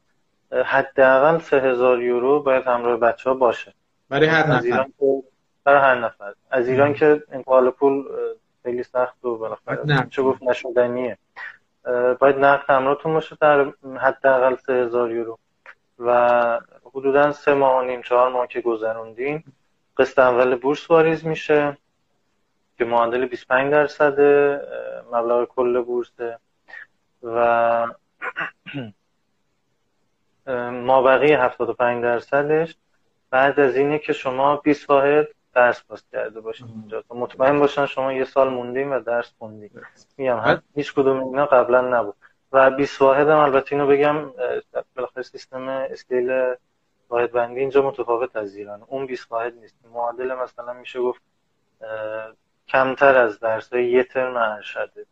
حداقل سه هزار یورو باید همراه بچه ها باشه. برای هر نفر. برای هر نفر. از ایران که انتقال پول خیلی سخت و بالاخره. چه گفت؟ نشدنیه. باید نقد همراهتون باشه در حداقل سه هزار یورو. و حدودا سه ماه و نیم چهار ماه که گذروندین قسط اول بورس واریز میشه که معادل 25 درصد مبلغ کل بورسه و مابقی 75 درصدش. بعد از اینه که شما 20 واحد درس باز کرده باشید اینجا. مطمئن باشن شما یه سال موندیم و درس خوندیم میگم هیچ کدوم اینا قبلا نبود. و 20 واحد هم البته اینو بگم بالاخره سیستم اسکیل واحد بندی اینجا متفاوت از ایران. اون 20 واحد نیست. معادل مثلا میشه گفت کمتر از درس های یه ترم ارشده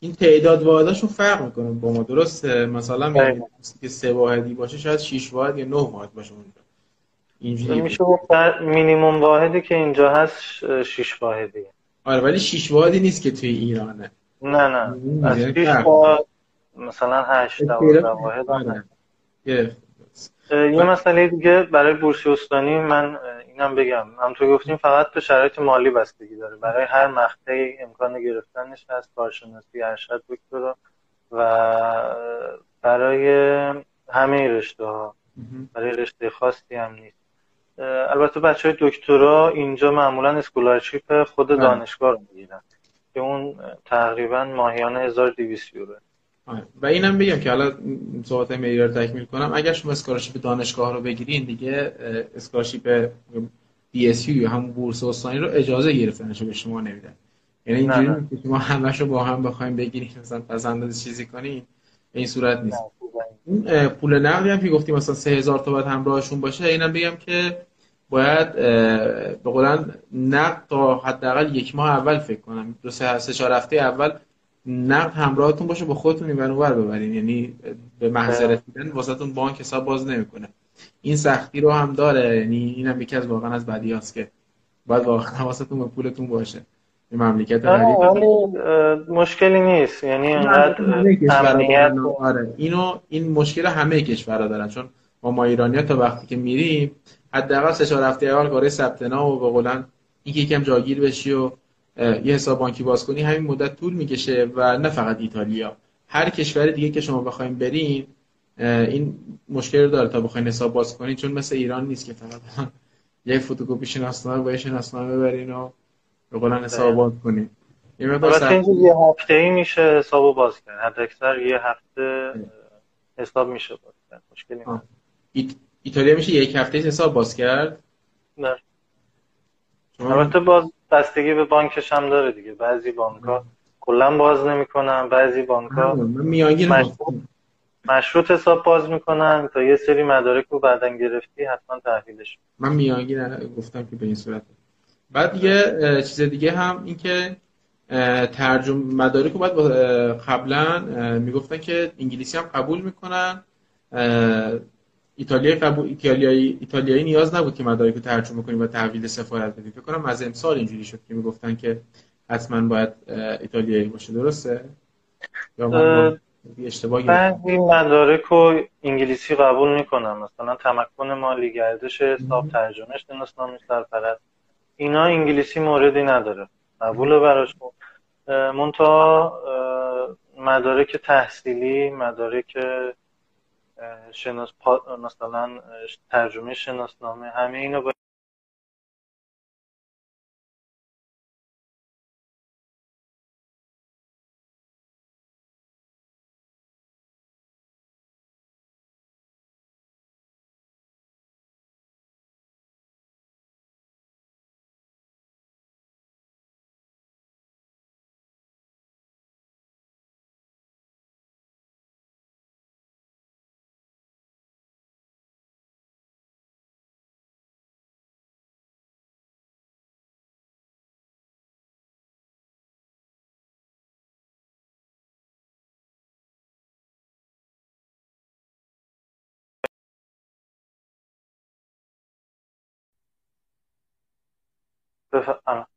این تعداد واحداشون فرق می‌کنه با ما. درسته؟ مثلا که سه واحدی باشه شاید 6 واحد یا 9 واحد باشه اونجا. اینجوری. میشه گفت مینیمم واحدی که اینجا هست 6 واحدی آره ولی 6 واحدی نیست که توی ایرانه. نه نه. از 6 واحد مثلا 8 واحد آره. یه مسئله دیگه برای بورس استانی من اینم بگم. تو گفتیم فقط به شرایط مالی بستگی داره. برای هر مقطعی امکان گرفتنش هست. کارشناسی ارشد دکترا و برای همه رشته ها برای رشته خاصی هم نیست. البته بچه های دکترا اینجا معمولا scholarship خود بله. دانشگاه رو می‌گیرن که اون تقریبا ماهیانه 1200 یورو. و اینم بگم که حالا صحبت میری رو تکمیل کنم. اگر شما scholarship دانشگاه رو بگیرین دیگه scholarship DSU یا همون بورس استانی رو اجازه گرفتنش به شما نمیدن. یعنی اینجوری که شما همش رو با هم بخوایم بگیرین مثلا پس چیزی کنین. به این صورت نیست. اون پول نقدی هم که گفتیم مثلا 3000 تا باید همراهشون باشه اینم بگم که باید به قول نقد تا حداقل یک ماه اول فکر کنم. دو سه سه چهار هفته اول نقد همراهتون باشه با خودتون این ور ببرین. یعنی به محض رسیدن واسهتون بانک حساب باز نمی‌کنه. این سختی رو هم داره. یعنی اینم یکی از واقعا از بدیاست که باید واقعا حواستون به پولتون باشه. این مملکت مشکلی نیست. یعنی انقدر آره. اینو این مشکل همه کشورها دارن. چون ما ما ایرانی تا وقتی که میریم حداقل سه چهار هفته اول کارهای ثبت نام و به قولن اینکه یکم جاگیر بشی و یه حساب بانکی باز کنی همین مدت طول می‌کشه و نه فقط ایتالیا. هر کشور دیگه که شما بخوایم برین این مشکل داره تا بخواین حساب باز کنین چون مثل ایران نیست که فقط *laughs* یه فتوکپی شناسنامه با شناسنامه ببرین و به قولن حساب باز کنین. یه مقدار یه هفته ای میشه حساب باز کرد حد اکثر یه هفته حساب میشه باز کرد مشکلی ایت... ایتالیا میشه یک هفته حساب باز کرد؟ نه. البته باز بستگی به بانکش هم داره دیگه. بعضی بانک کلا باز نمی‌کنن بعضی بانک مشروط, مشروط حساب باز می‌کنن. تا یه سری مدارک رو بعدا گرفتی حتما تحویلش من میانگین گفتم که به این صورت. بعد یه چیز دیگه هم این که ترجم مدارک رو باید قبلا می‌گفتن که انگلیسی هم قبول می‌کنن. ایتالیا قبول ایتالیایی ایتالیایی نیاز نبود که مدارک رو ترجمه کنیم و تحویل سفارت بدیم. فکر کنم از امسال اینجوری شد که می‌گفتن که حتما باید ایتالیایی باشه. درسته؟ یا اشتباهی بعضی مدارک رو انگلیسی قبول می‌کنن مثلا تمکن مالی گردش حساب ترجمه شناسنامه سرپرست. اینا انگلیسی موردی نداره. قبول براشون منتها مدارک تحصیلی مدارک شناس مثلا ترجمه شناسنامه همه اینو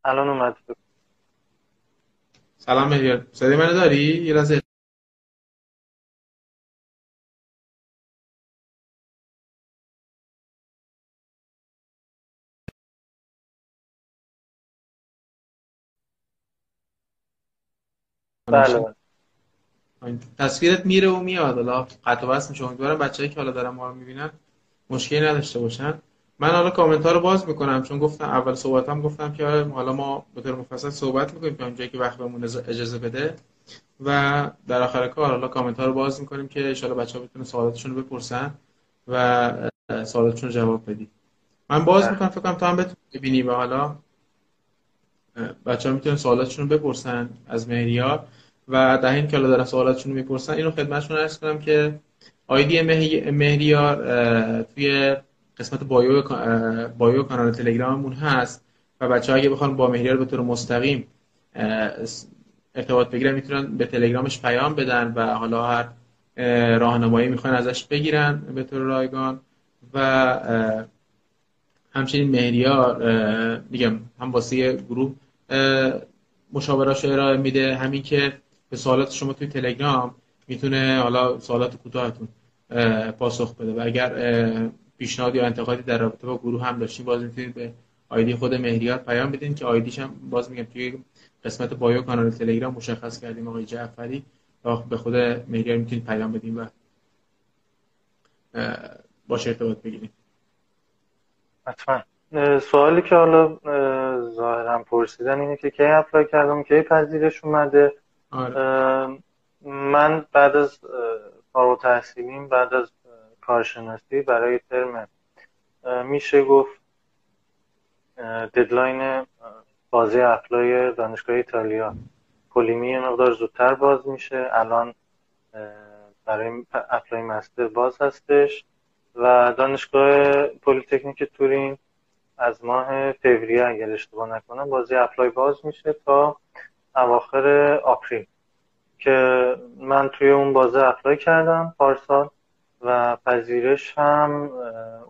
الان اومد سلام مهریار صدای منو داری؟ یه لحظه. بله تصویرت میره و میاد. حالا قطع و بس میشه. امیدوارم بچه‌ای که حالا دارن ما رو می‌بینن مشکلی نداشته باشن. من حالا کامنت ها رو باز می‌کنم چون گفتم اول صحبتم گفتم که حالا ما به طور مفصل صحبت می‌کنیم که اونجایی که وقت بهمون اجازه بده. و در آخر کار حالا کامنت ها رو باز می‌کنیم که ان بچه ها بتونن سوالاتشون رو بپرسن و سوالاتشون رو جواب بدید من باز می‌کنم فکر کنم تا هم ببینی و حالا بچه ها می‌تونن سوالاتشون رو بپرسن از مهریار و در این که حالا دارن سوالاتشون رو می‌پرسن اینو خدمتشون عرض کنم که آیدی مهریار توی قسمت بایو بایو کانال تلگراممون هست و بچه ها اگه بخوان با مهریار به طور مستقیم ارتباط بگیرن می‌تونن به تلگرامش پیام بدن و حالا هر راهنمایی می‌خوان ازش بگیرن به طور رایگان و همچنین مهریار میگم هم واسه گروه مشاوراش ارائه میده. همین که به سوالات شما توی تلگرام می‌تونه حالا سوالات کوتاهتون پاسخ بده. و اگر پیشنهاد یا انتقادی در رابطه با گروه هم داشتین باز می‌تونید به آیدی خود مهریار پیام بدین که آیدیش هم باز میگم توی قسمت بایو کانال تلگرام مشخص کردیم. آقای جعفری به خود مهریار می‌تونید پیام بدین و باش ارتباط بگیرید حتما. سوالی که حالا ظاهرا پرسیدن اینه که کی apply کردم کی پذیرش اومده. آره. من بعد از فارغ تحصیلیم بعد از کارشناسی برای ترم. میشه گفت deadline بازه‌ی apply دانشگاه ایتالیا. پلیمی مقدار زودتر باز میشه. الان برای apply master باز هستش. و دانشگاه پلیتکنیک تورین از ماه فوریه اگر اشتباه نکنم بازه‌ی apply باز میشه تا اواخر April. که من توی اون بازه apply کردم پارسال. و پذیرش هم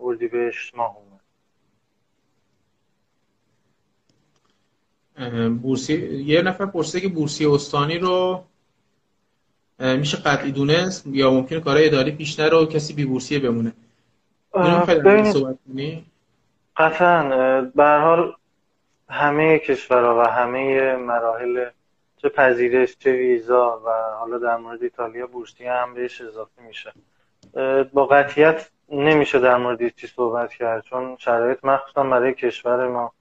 اردیبهشت ماه اومد. بورسیه یه نفر پرسیده که بورسیه استانی رو میشه قطعی دونست؟ یا ممکنه کارهای اداری پیش نره و کسی بی بورسیه بمونه؟ قطعا به حال همه کشورها و همه مراحل چه پذیرش چه ویزا و حالا در مورد ایتالیا بورسی هم بهش اضافه میشه. با قطیت نمیشه در مورد چی صحبت کرد چون شرایط مخصوصا برای کشور ما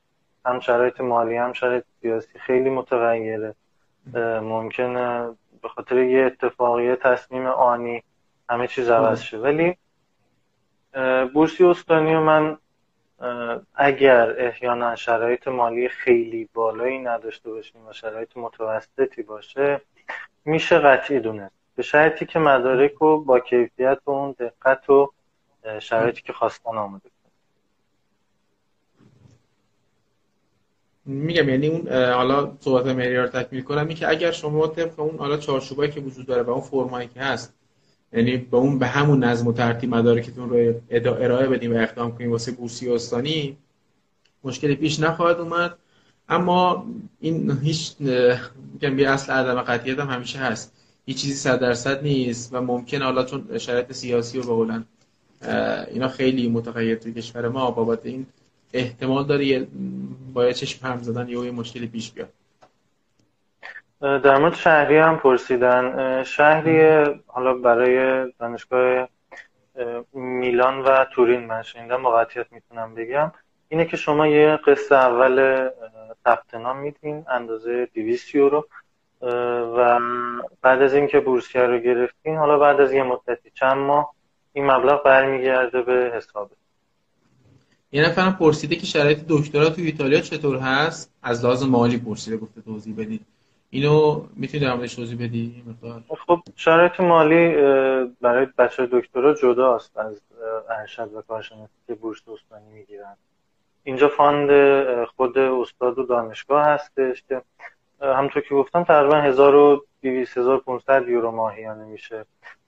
هم شرایط مالی هم شرایط سیاسی خیلی متغیره. ممکنه به خاطر یه اتفاقی تصمیم آنی همه چیز عوض شه. ولی بورسی استانی و من اگر احیانا شرایط مالی خیلی بالایی نداشته باشیم و شرایط متوسطی باشه میشه قطعی دونست. به شرطی که مدارک و با کیفیت و اون دقت و شرایطی که خواستن آمده میگم یعنی اون حالا صحبت معیار تکمیل کنم این که اگر شما طبق اون حالا چارچوبایی که وجود داره و اون فرمایی که هست یعنی به اون به همون نظم و ترتیب مدارکتون رو ارائه بدیم و اقدام کنیم واسه بورسی استانی مشکلی پیش نخواهد اومد. اما این هیچ میگم یه اصل عدم قطعیت هم همیشه هست. هیچ چیزی صد درصد نیست و ممکن حالا چون شرایط سیاسی و بقولن اینا خیلی متغیر توی کشور ما بابت این احتمال داره باید چشم هم زدن یه مشکلی پیش بیاد. در مورد شهری هم پرسیدن. شهری حالا برای دانشگاه میلان و تورین من شنیدم با می‌تونم بگم. اینه که شما یه قصه اول ثبت نام میدین اندازه 200 یورو. و بعد از اینکه بورسیه رو گرفتین حالا بعد از یه مدتی چند ماه این مبلغ برمیگرده به حسابه یه نفرم پرسیده که شرایط دکترا تو ایتالیا چطور هست؟ از لحاظ مالی پرسیده گفته توضیح بدید. اینو می‌تونی در توضیح بدی خب شرایط مالی برای بچه دکترا جداست از ارشد و کارشناسی که بورس استانی می‌گیرن. اینجا فاند خود استاد و دانشگاه هستش که همطور که گفتم تقریبا 1200 1500 یورو ماهیانه میشه.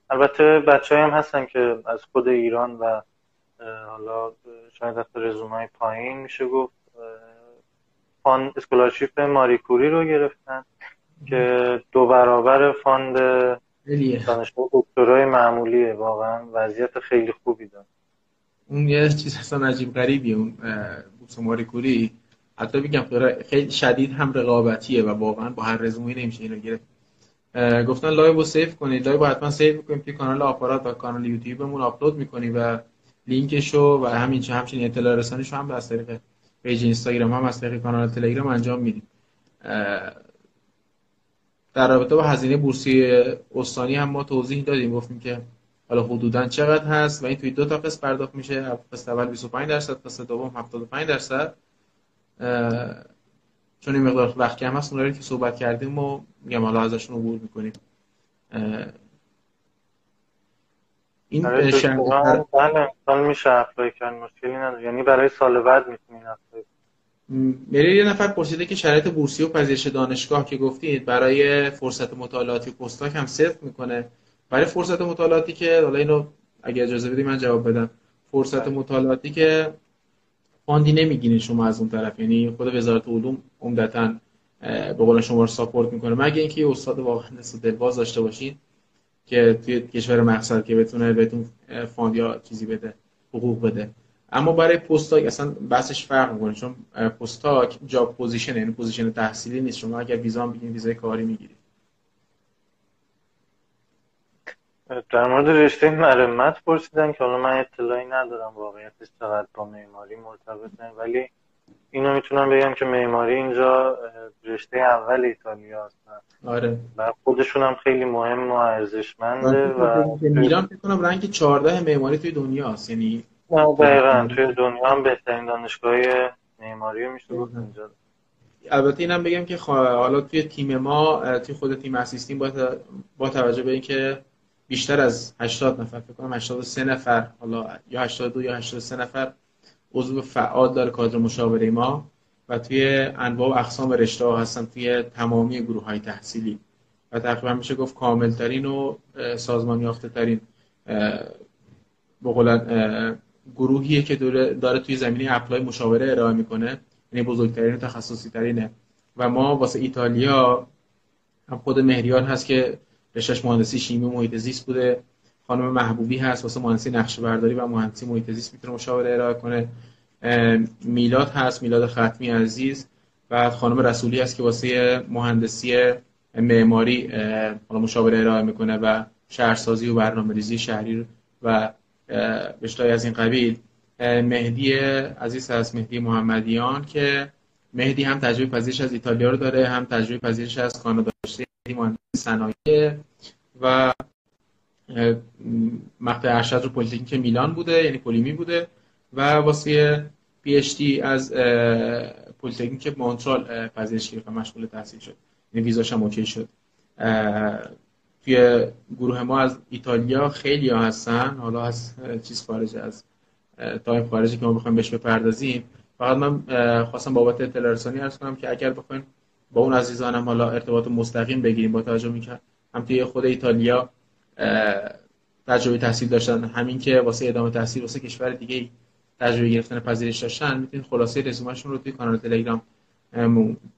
البته بچه هم هستن که از خود ایران و حالا شاید حتی رزومه پایین میشه گفت fund scholarship ماری کوری رو گرفتن که دو برابر fund دانشگاه دکترای معمولیه واقعا. وضعیت خیلی خوبی داره. اون یه چیز اصلا عجیب غریبیه اون بورس ماری کوری. حتی بگم خیلی شدید هم رقابتیه و واقعا با هر رزومه نمیشه اینو گرفت. گفتن live رو save کنید. live حتما save کنید که کانال آپارات و کانال یوتیوبمون. آپلود می‌کنیم و لینکشو و همین چه همچنین اطلاع رسانیشو هم از طریق page اینستاگرام هم از طریق کانال تلگرام انجام میدیم. در رابطه با هزینه بورسیه استانی هم ما توضیح دادیم. گفتیم که حالا حدودا چقدر هست و این توی دو تا قسط پرداخت میشه. قسط اول 25 درصد قسط دوم 75 درصد. چون این مقدار وقت کم هست اونایی که صحبت کردیم و میگم حالا ازشون عبور می‌کنیم. این بله میشه apply کرد مشکلی نداره. یعنی برای سال بعد می‌تونین apply میره یه نفر پرسیده که شرایط بورسیه و پذیرش دانشگاه که گفتید برای فرصت مطالعاتی postdoc هم صدق می‌کنه. برای فرصت مطالعاتی که حالا اینو اگه اجازه بدید من جواب بدم. فرصت بله. مطالعاتی که fund ی نمی‌گیرین شما از اون طرف. یعنی خود وزارت علوم عمدتا به قول شما رو support می‌کنه. مگه اینکه استاد واقعا دلباز داشته باشین که توی کشور مقصد که بتونه بهتون fund یا چیزی بده حقوق بده. اما برای postdoc اصلا بحثش فرق می‌کنه. چون postdoc job position یعنی position تحصیلی نیست. شما اگر ویزا بگیرید ویزای کاری می‌گیرید در مورد رشته مرمت پرسیدن که حالا من اطلاعی ندارم واقعیتش چقدر با معماری مرتبطه. ولی اینو می‌تونم بگم که معماری اینجا رشته اول ایتالیا هستن آره. و خودشون هم خیلی مهم و ارزشمنده و میلان فکر کنم رنگ 14 معماری توی دنیا هست یعنی دقیقا. توی دنیا هم بهترین دانشگاه معماری میشه گفت اینجا البته اینم بگم که حالا توی تیم ما توی خود تیم اسیستیم با, با توجه به اینکه بیشتر از 80 نفر فکر کنم 83 نفر حالا یا 82 یا 83 نفر عضو فعال داره کادر مشاوره ما و توی انواع و اقسام رشته ها هستن توی تمامی گروه های تحصیلی. و تقریبا میشه گفت کامل ترین و سازمان یافته ترین گروهیه که داره, داره توی زمینه اپلای مشاوره ارائه می‌کنه. یعنی بزرگترین و تخصصی ترینه و ما واسه ایتالیا هم خود مهریان هست که رشتهش مهندسی شیمی محیط زیست بوده. خانم محبوبی هست واسه مهندسی نقشه برداری و مهندسی محیط زیست می‌تونه مشاوره ارائه کنه. میلاد هست میلاد ختمی عزیز و خانم رسولی هست که واسه مهندسی معماری حالا مشاوره ارائه می‌کنه و شهرسازی و برنامه‌ریزی شهری و بشتای از این قبیل. مهدی عزیز هست مهدی محمدیان که مهدی هم تجربه پذیرش از ایتالیا رو داره هم تجربه پذیرش از کانادا. داشته مهندسی صنایع و مقطع ارشد رو پلیتکنیک میلان بوده یعنی پلیمی بوده و واسه PhD از پلیتکنیک مونترال پذیرش گرفت و مشغول تحصیل شد. یعنی ویزاش هم OK شد. توی گروه ما از ایتالیا خیلی ها هستن. حالا از چیز خارج از تایم خارجی که ما بخوایم بهش بپردازیم. فقط من خواستم بابت اطلاع رسانی کنم که اگر بخوایم با اون عزیزانم حالا ارتباط مستقیم بگیریم با توجه می‌کرد هم توی خود ایتالیا تجربه تحصیل داشتن هم اینکه واسه ادامه تحصیل واسه کشور دیگه تجربه گرفتن پذیرش داشتن می‌تونید خلاصه رزومهشون رو توی کانال تلگرام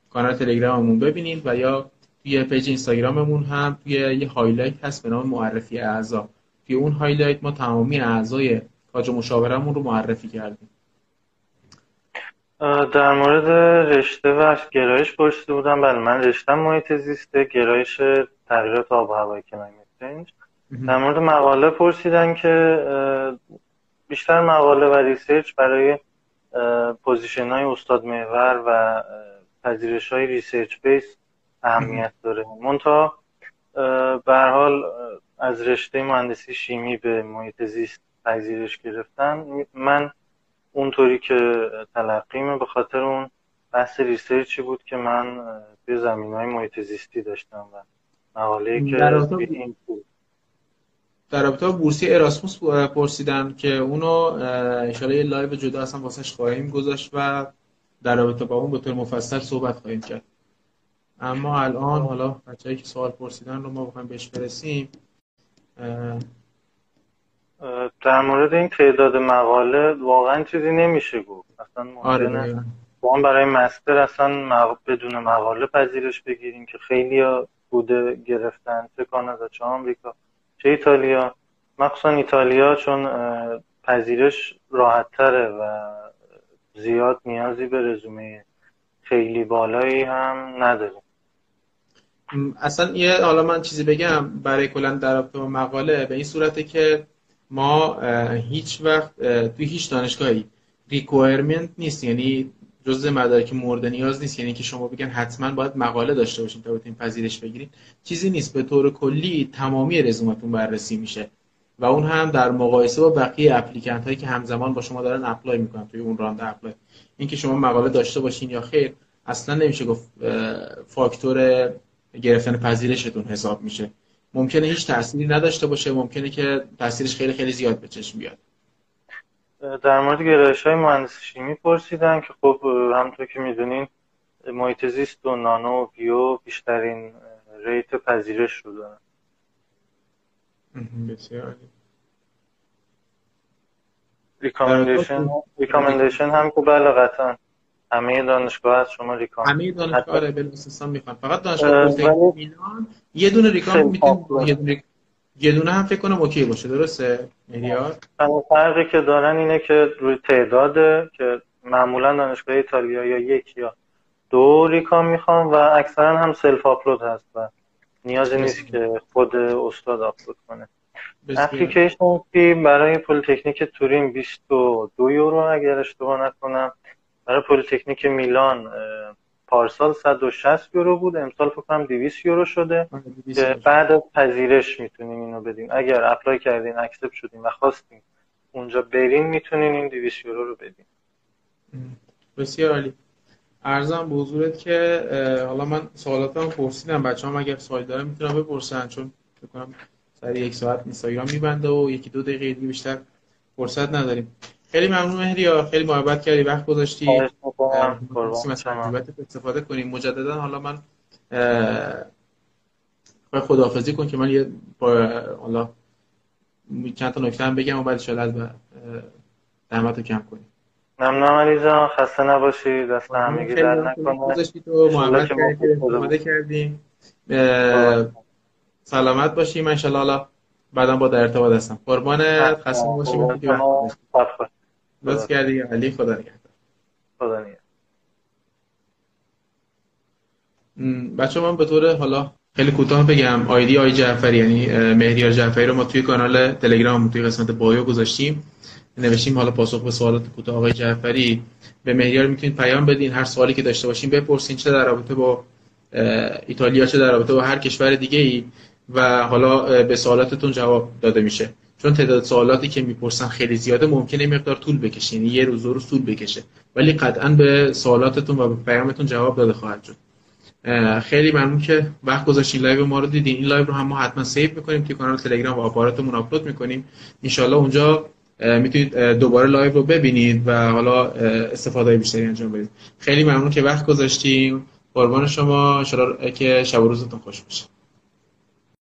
کانال تلگراممون ببینید و یا توی page اینستاگراممون هم توی یه highlight هست به نام معرفی اعضا. توی اون highlight ما تمامی اعضای تاج مشاورمون رو معرفی کردیم. در مورد رشته و گرایش پرسیده بودم. بله من رشته محیط زیسته گرایش تغییرات آب و هوای climate در مورد مقاله پرسیدن که بیشتر مقاله و research برای position های استاد محور و پذیرش های research base اهمیت داره. منتها به حال از رشته مهندسی شیمی به محیط زیست پذیرش گرفتن. من اونطوری که تلقیمه به خاطر اون بحث research ی بود که من به زمینه های محیط زیستی داشتم و مقاله که این بود. در رابطه با بورسیه اراسموس پرسیدن که اونو انشاءالله یه live جدا اصلا واسش خواهیم گذاشت و در رابطه با اون به طور مفصل صحبت خواهیم کرد. اما الان حالا بچه‌ای که سوال پرسیدن رو ما بخوایم بهش برسیم در مورد این تعداد مقاله واقعا چیزی نمیشه گفت. اصلا آره با برای مستر اصلا بدون مقاله پذیرش بگیریم که خیلی بوده گرفتن. چه کانادا چه آمریکا چه ایتالیا. مخصوصا ایتالیا چون پذیرش راحت تره و زیاد نیازی به رزومه خیلی بالایی هم نداریم اصلا یه حالا من چیزی بگم. برای کلا در رابطه مقاله به این صورته که مقاله هیچ وقت توی هیچ دانشگاهی requirement نیست. یعنی جزء مدارک مورد نیاز نیست. یعنی که شما بگن حتما باید مقاله داشته باشین تا بتونین پذیرش بگیرید چیزی نیست. به طور کلی تمامی رزومتون بررسی میشه. و اون هم در مقایسه با بقیه applicant هایی که همزمان با شما دارن apply می‌کنن. توی اون round apply. اینکه شما مقاله داشته باشین یا خیر اصلا نمیشه گفت فاکتور گرفتن پذیرشتون حساب میشه. ممکنه هیچ تأثیری نداشته باشه ممکنه که تاثیرش خیلی خیلی زیاد به چشم بیاد. در مورد گرایش های مهندسی شیمی پرسیدن که خب همونطور که می‌دونین محیط زیست و نانو و بیو بیشترین ریت پذیرش رو دارن. بسیار. ریکامندیشن هم که بله قطعا. همه دانشگاه از شما ریکام همه دانشگاه آره بلوستان می‌خوان. فقط دانشگاه میلان. یه دونه recom می‌تونه یه دونه هم فکر کنم okay باشه درسته؟ میلیارد فرقی که دارن اینه که روی تعداده که معمولا دانشگاه ایتالیا یا یک یا دو recom می‌خوان و اکثرا هم self upload هست و نیازی نیست که خود استاد آپلود کنه. application fee برای پلیتکنیک تورین 22 یورو اگر اشتباه نکنم. برای پلیتکنیک میلان پارسال 160 یورو بود امسال فکر کنم 200 یورو شده. آره، که بعد از پذیرش می‌تونیم اینو بدیم. اگر apply کردین accept شدیم و خواستیم اونجا برین می‌تونین این 200 یورو رو بدین. بسیار عالی. عرضم به حضورت که حالا من سوالاتم پرسیدم. بچه‌ها هم اگر سوال دارم می‌تونم بپرسن چون فکر کنم سر یک ساعت اینستاگرام میبنده و یکی دو دقیقه بیشتر فرصت نداریم. خیلی ممنون مهریا خیلی محبت کردی وقت گذاشتی. استفاده کنیم. مجددا حالا من خداحافظی کن که من یه حالا چند تا نکته هم بگم و بعد شاید زحمت رو کم کنیم. ممنون علی جان. خسته نباشی. دست همگی در نکنه. تو. محبت کردی کردیم سلامت باشیم ان حالا بعدم با در ارتباط هستم. قربان خسته باشیم لطف کردی علی خدا نگهدار. خدا بچه من به طور حالا خیلی کوتاه بگم. آیدی آی جعفری یعنی مهریار جعفری رو ما توی کانال تلگرام توی قسمت بایو گذاشتیم. نوشتیم حالا پاسخ به سوالات کوتاه آقای جعفری. به مهریار می‌تونید پیام بدین. هر سوالی که داشته باشین بپرسین چه در رابطه با ایتالیا چه در رابطه با هر کشور دیگه ای و حالا به سوالاتتون جواب داده میشه. چون تعداد سوالاتی که می‌پرسن خیلی زیاده ممکنه مقدار طول بکشه یعنی یه روز رو طول بکشه. ولی قطعا به سوالاتتون و به پیامتون جواب داده خواهد شد. خیلی ممنون که وقت گذاشتین live ما رو دیدین. این live رو هم ما حتما save می‌کنیم توی کانال تلگرام و آپاراتمون آپلود می‌کنیم. از اونجا می‌تونید دوباره live رو ببینید و حالا استفاده بیشتری انجام بدید. خیلی ممنون که وقت گذاشتیم قربان شما. ان که شب و روزتون خوش باشه.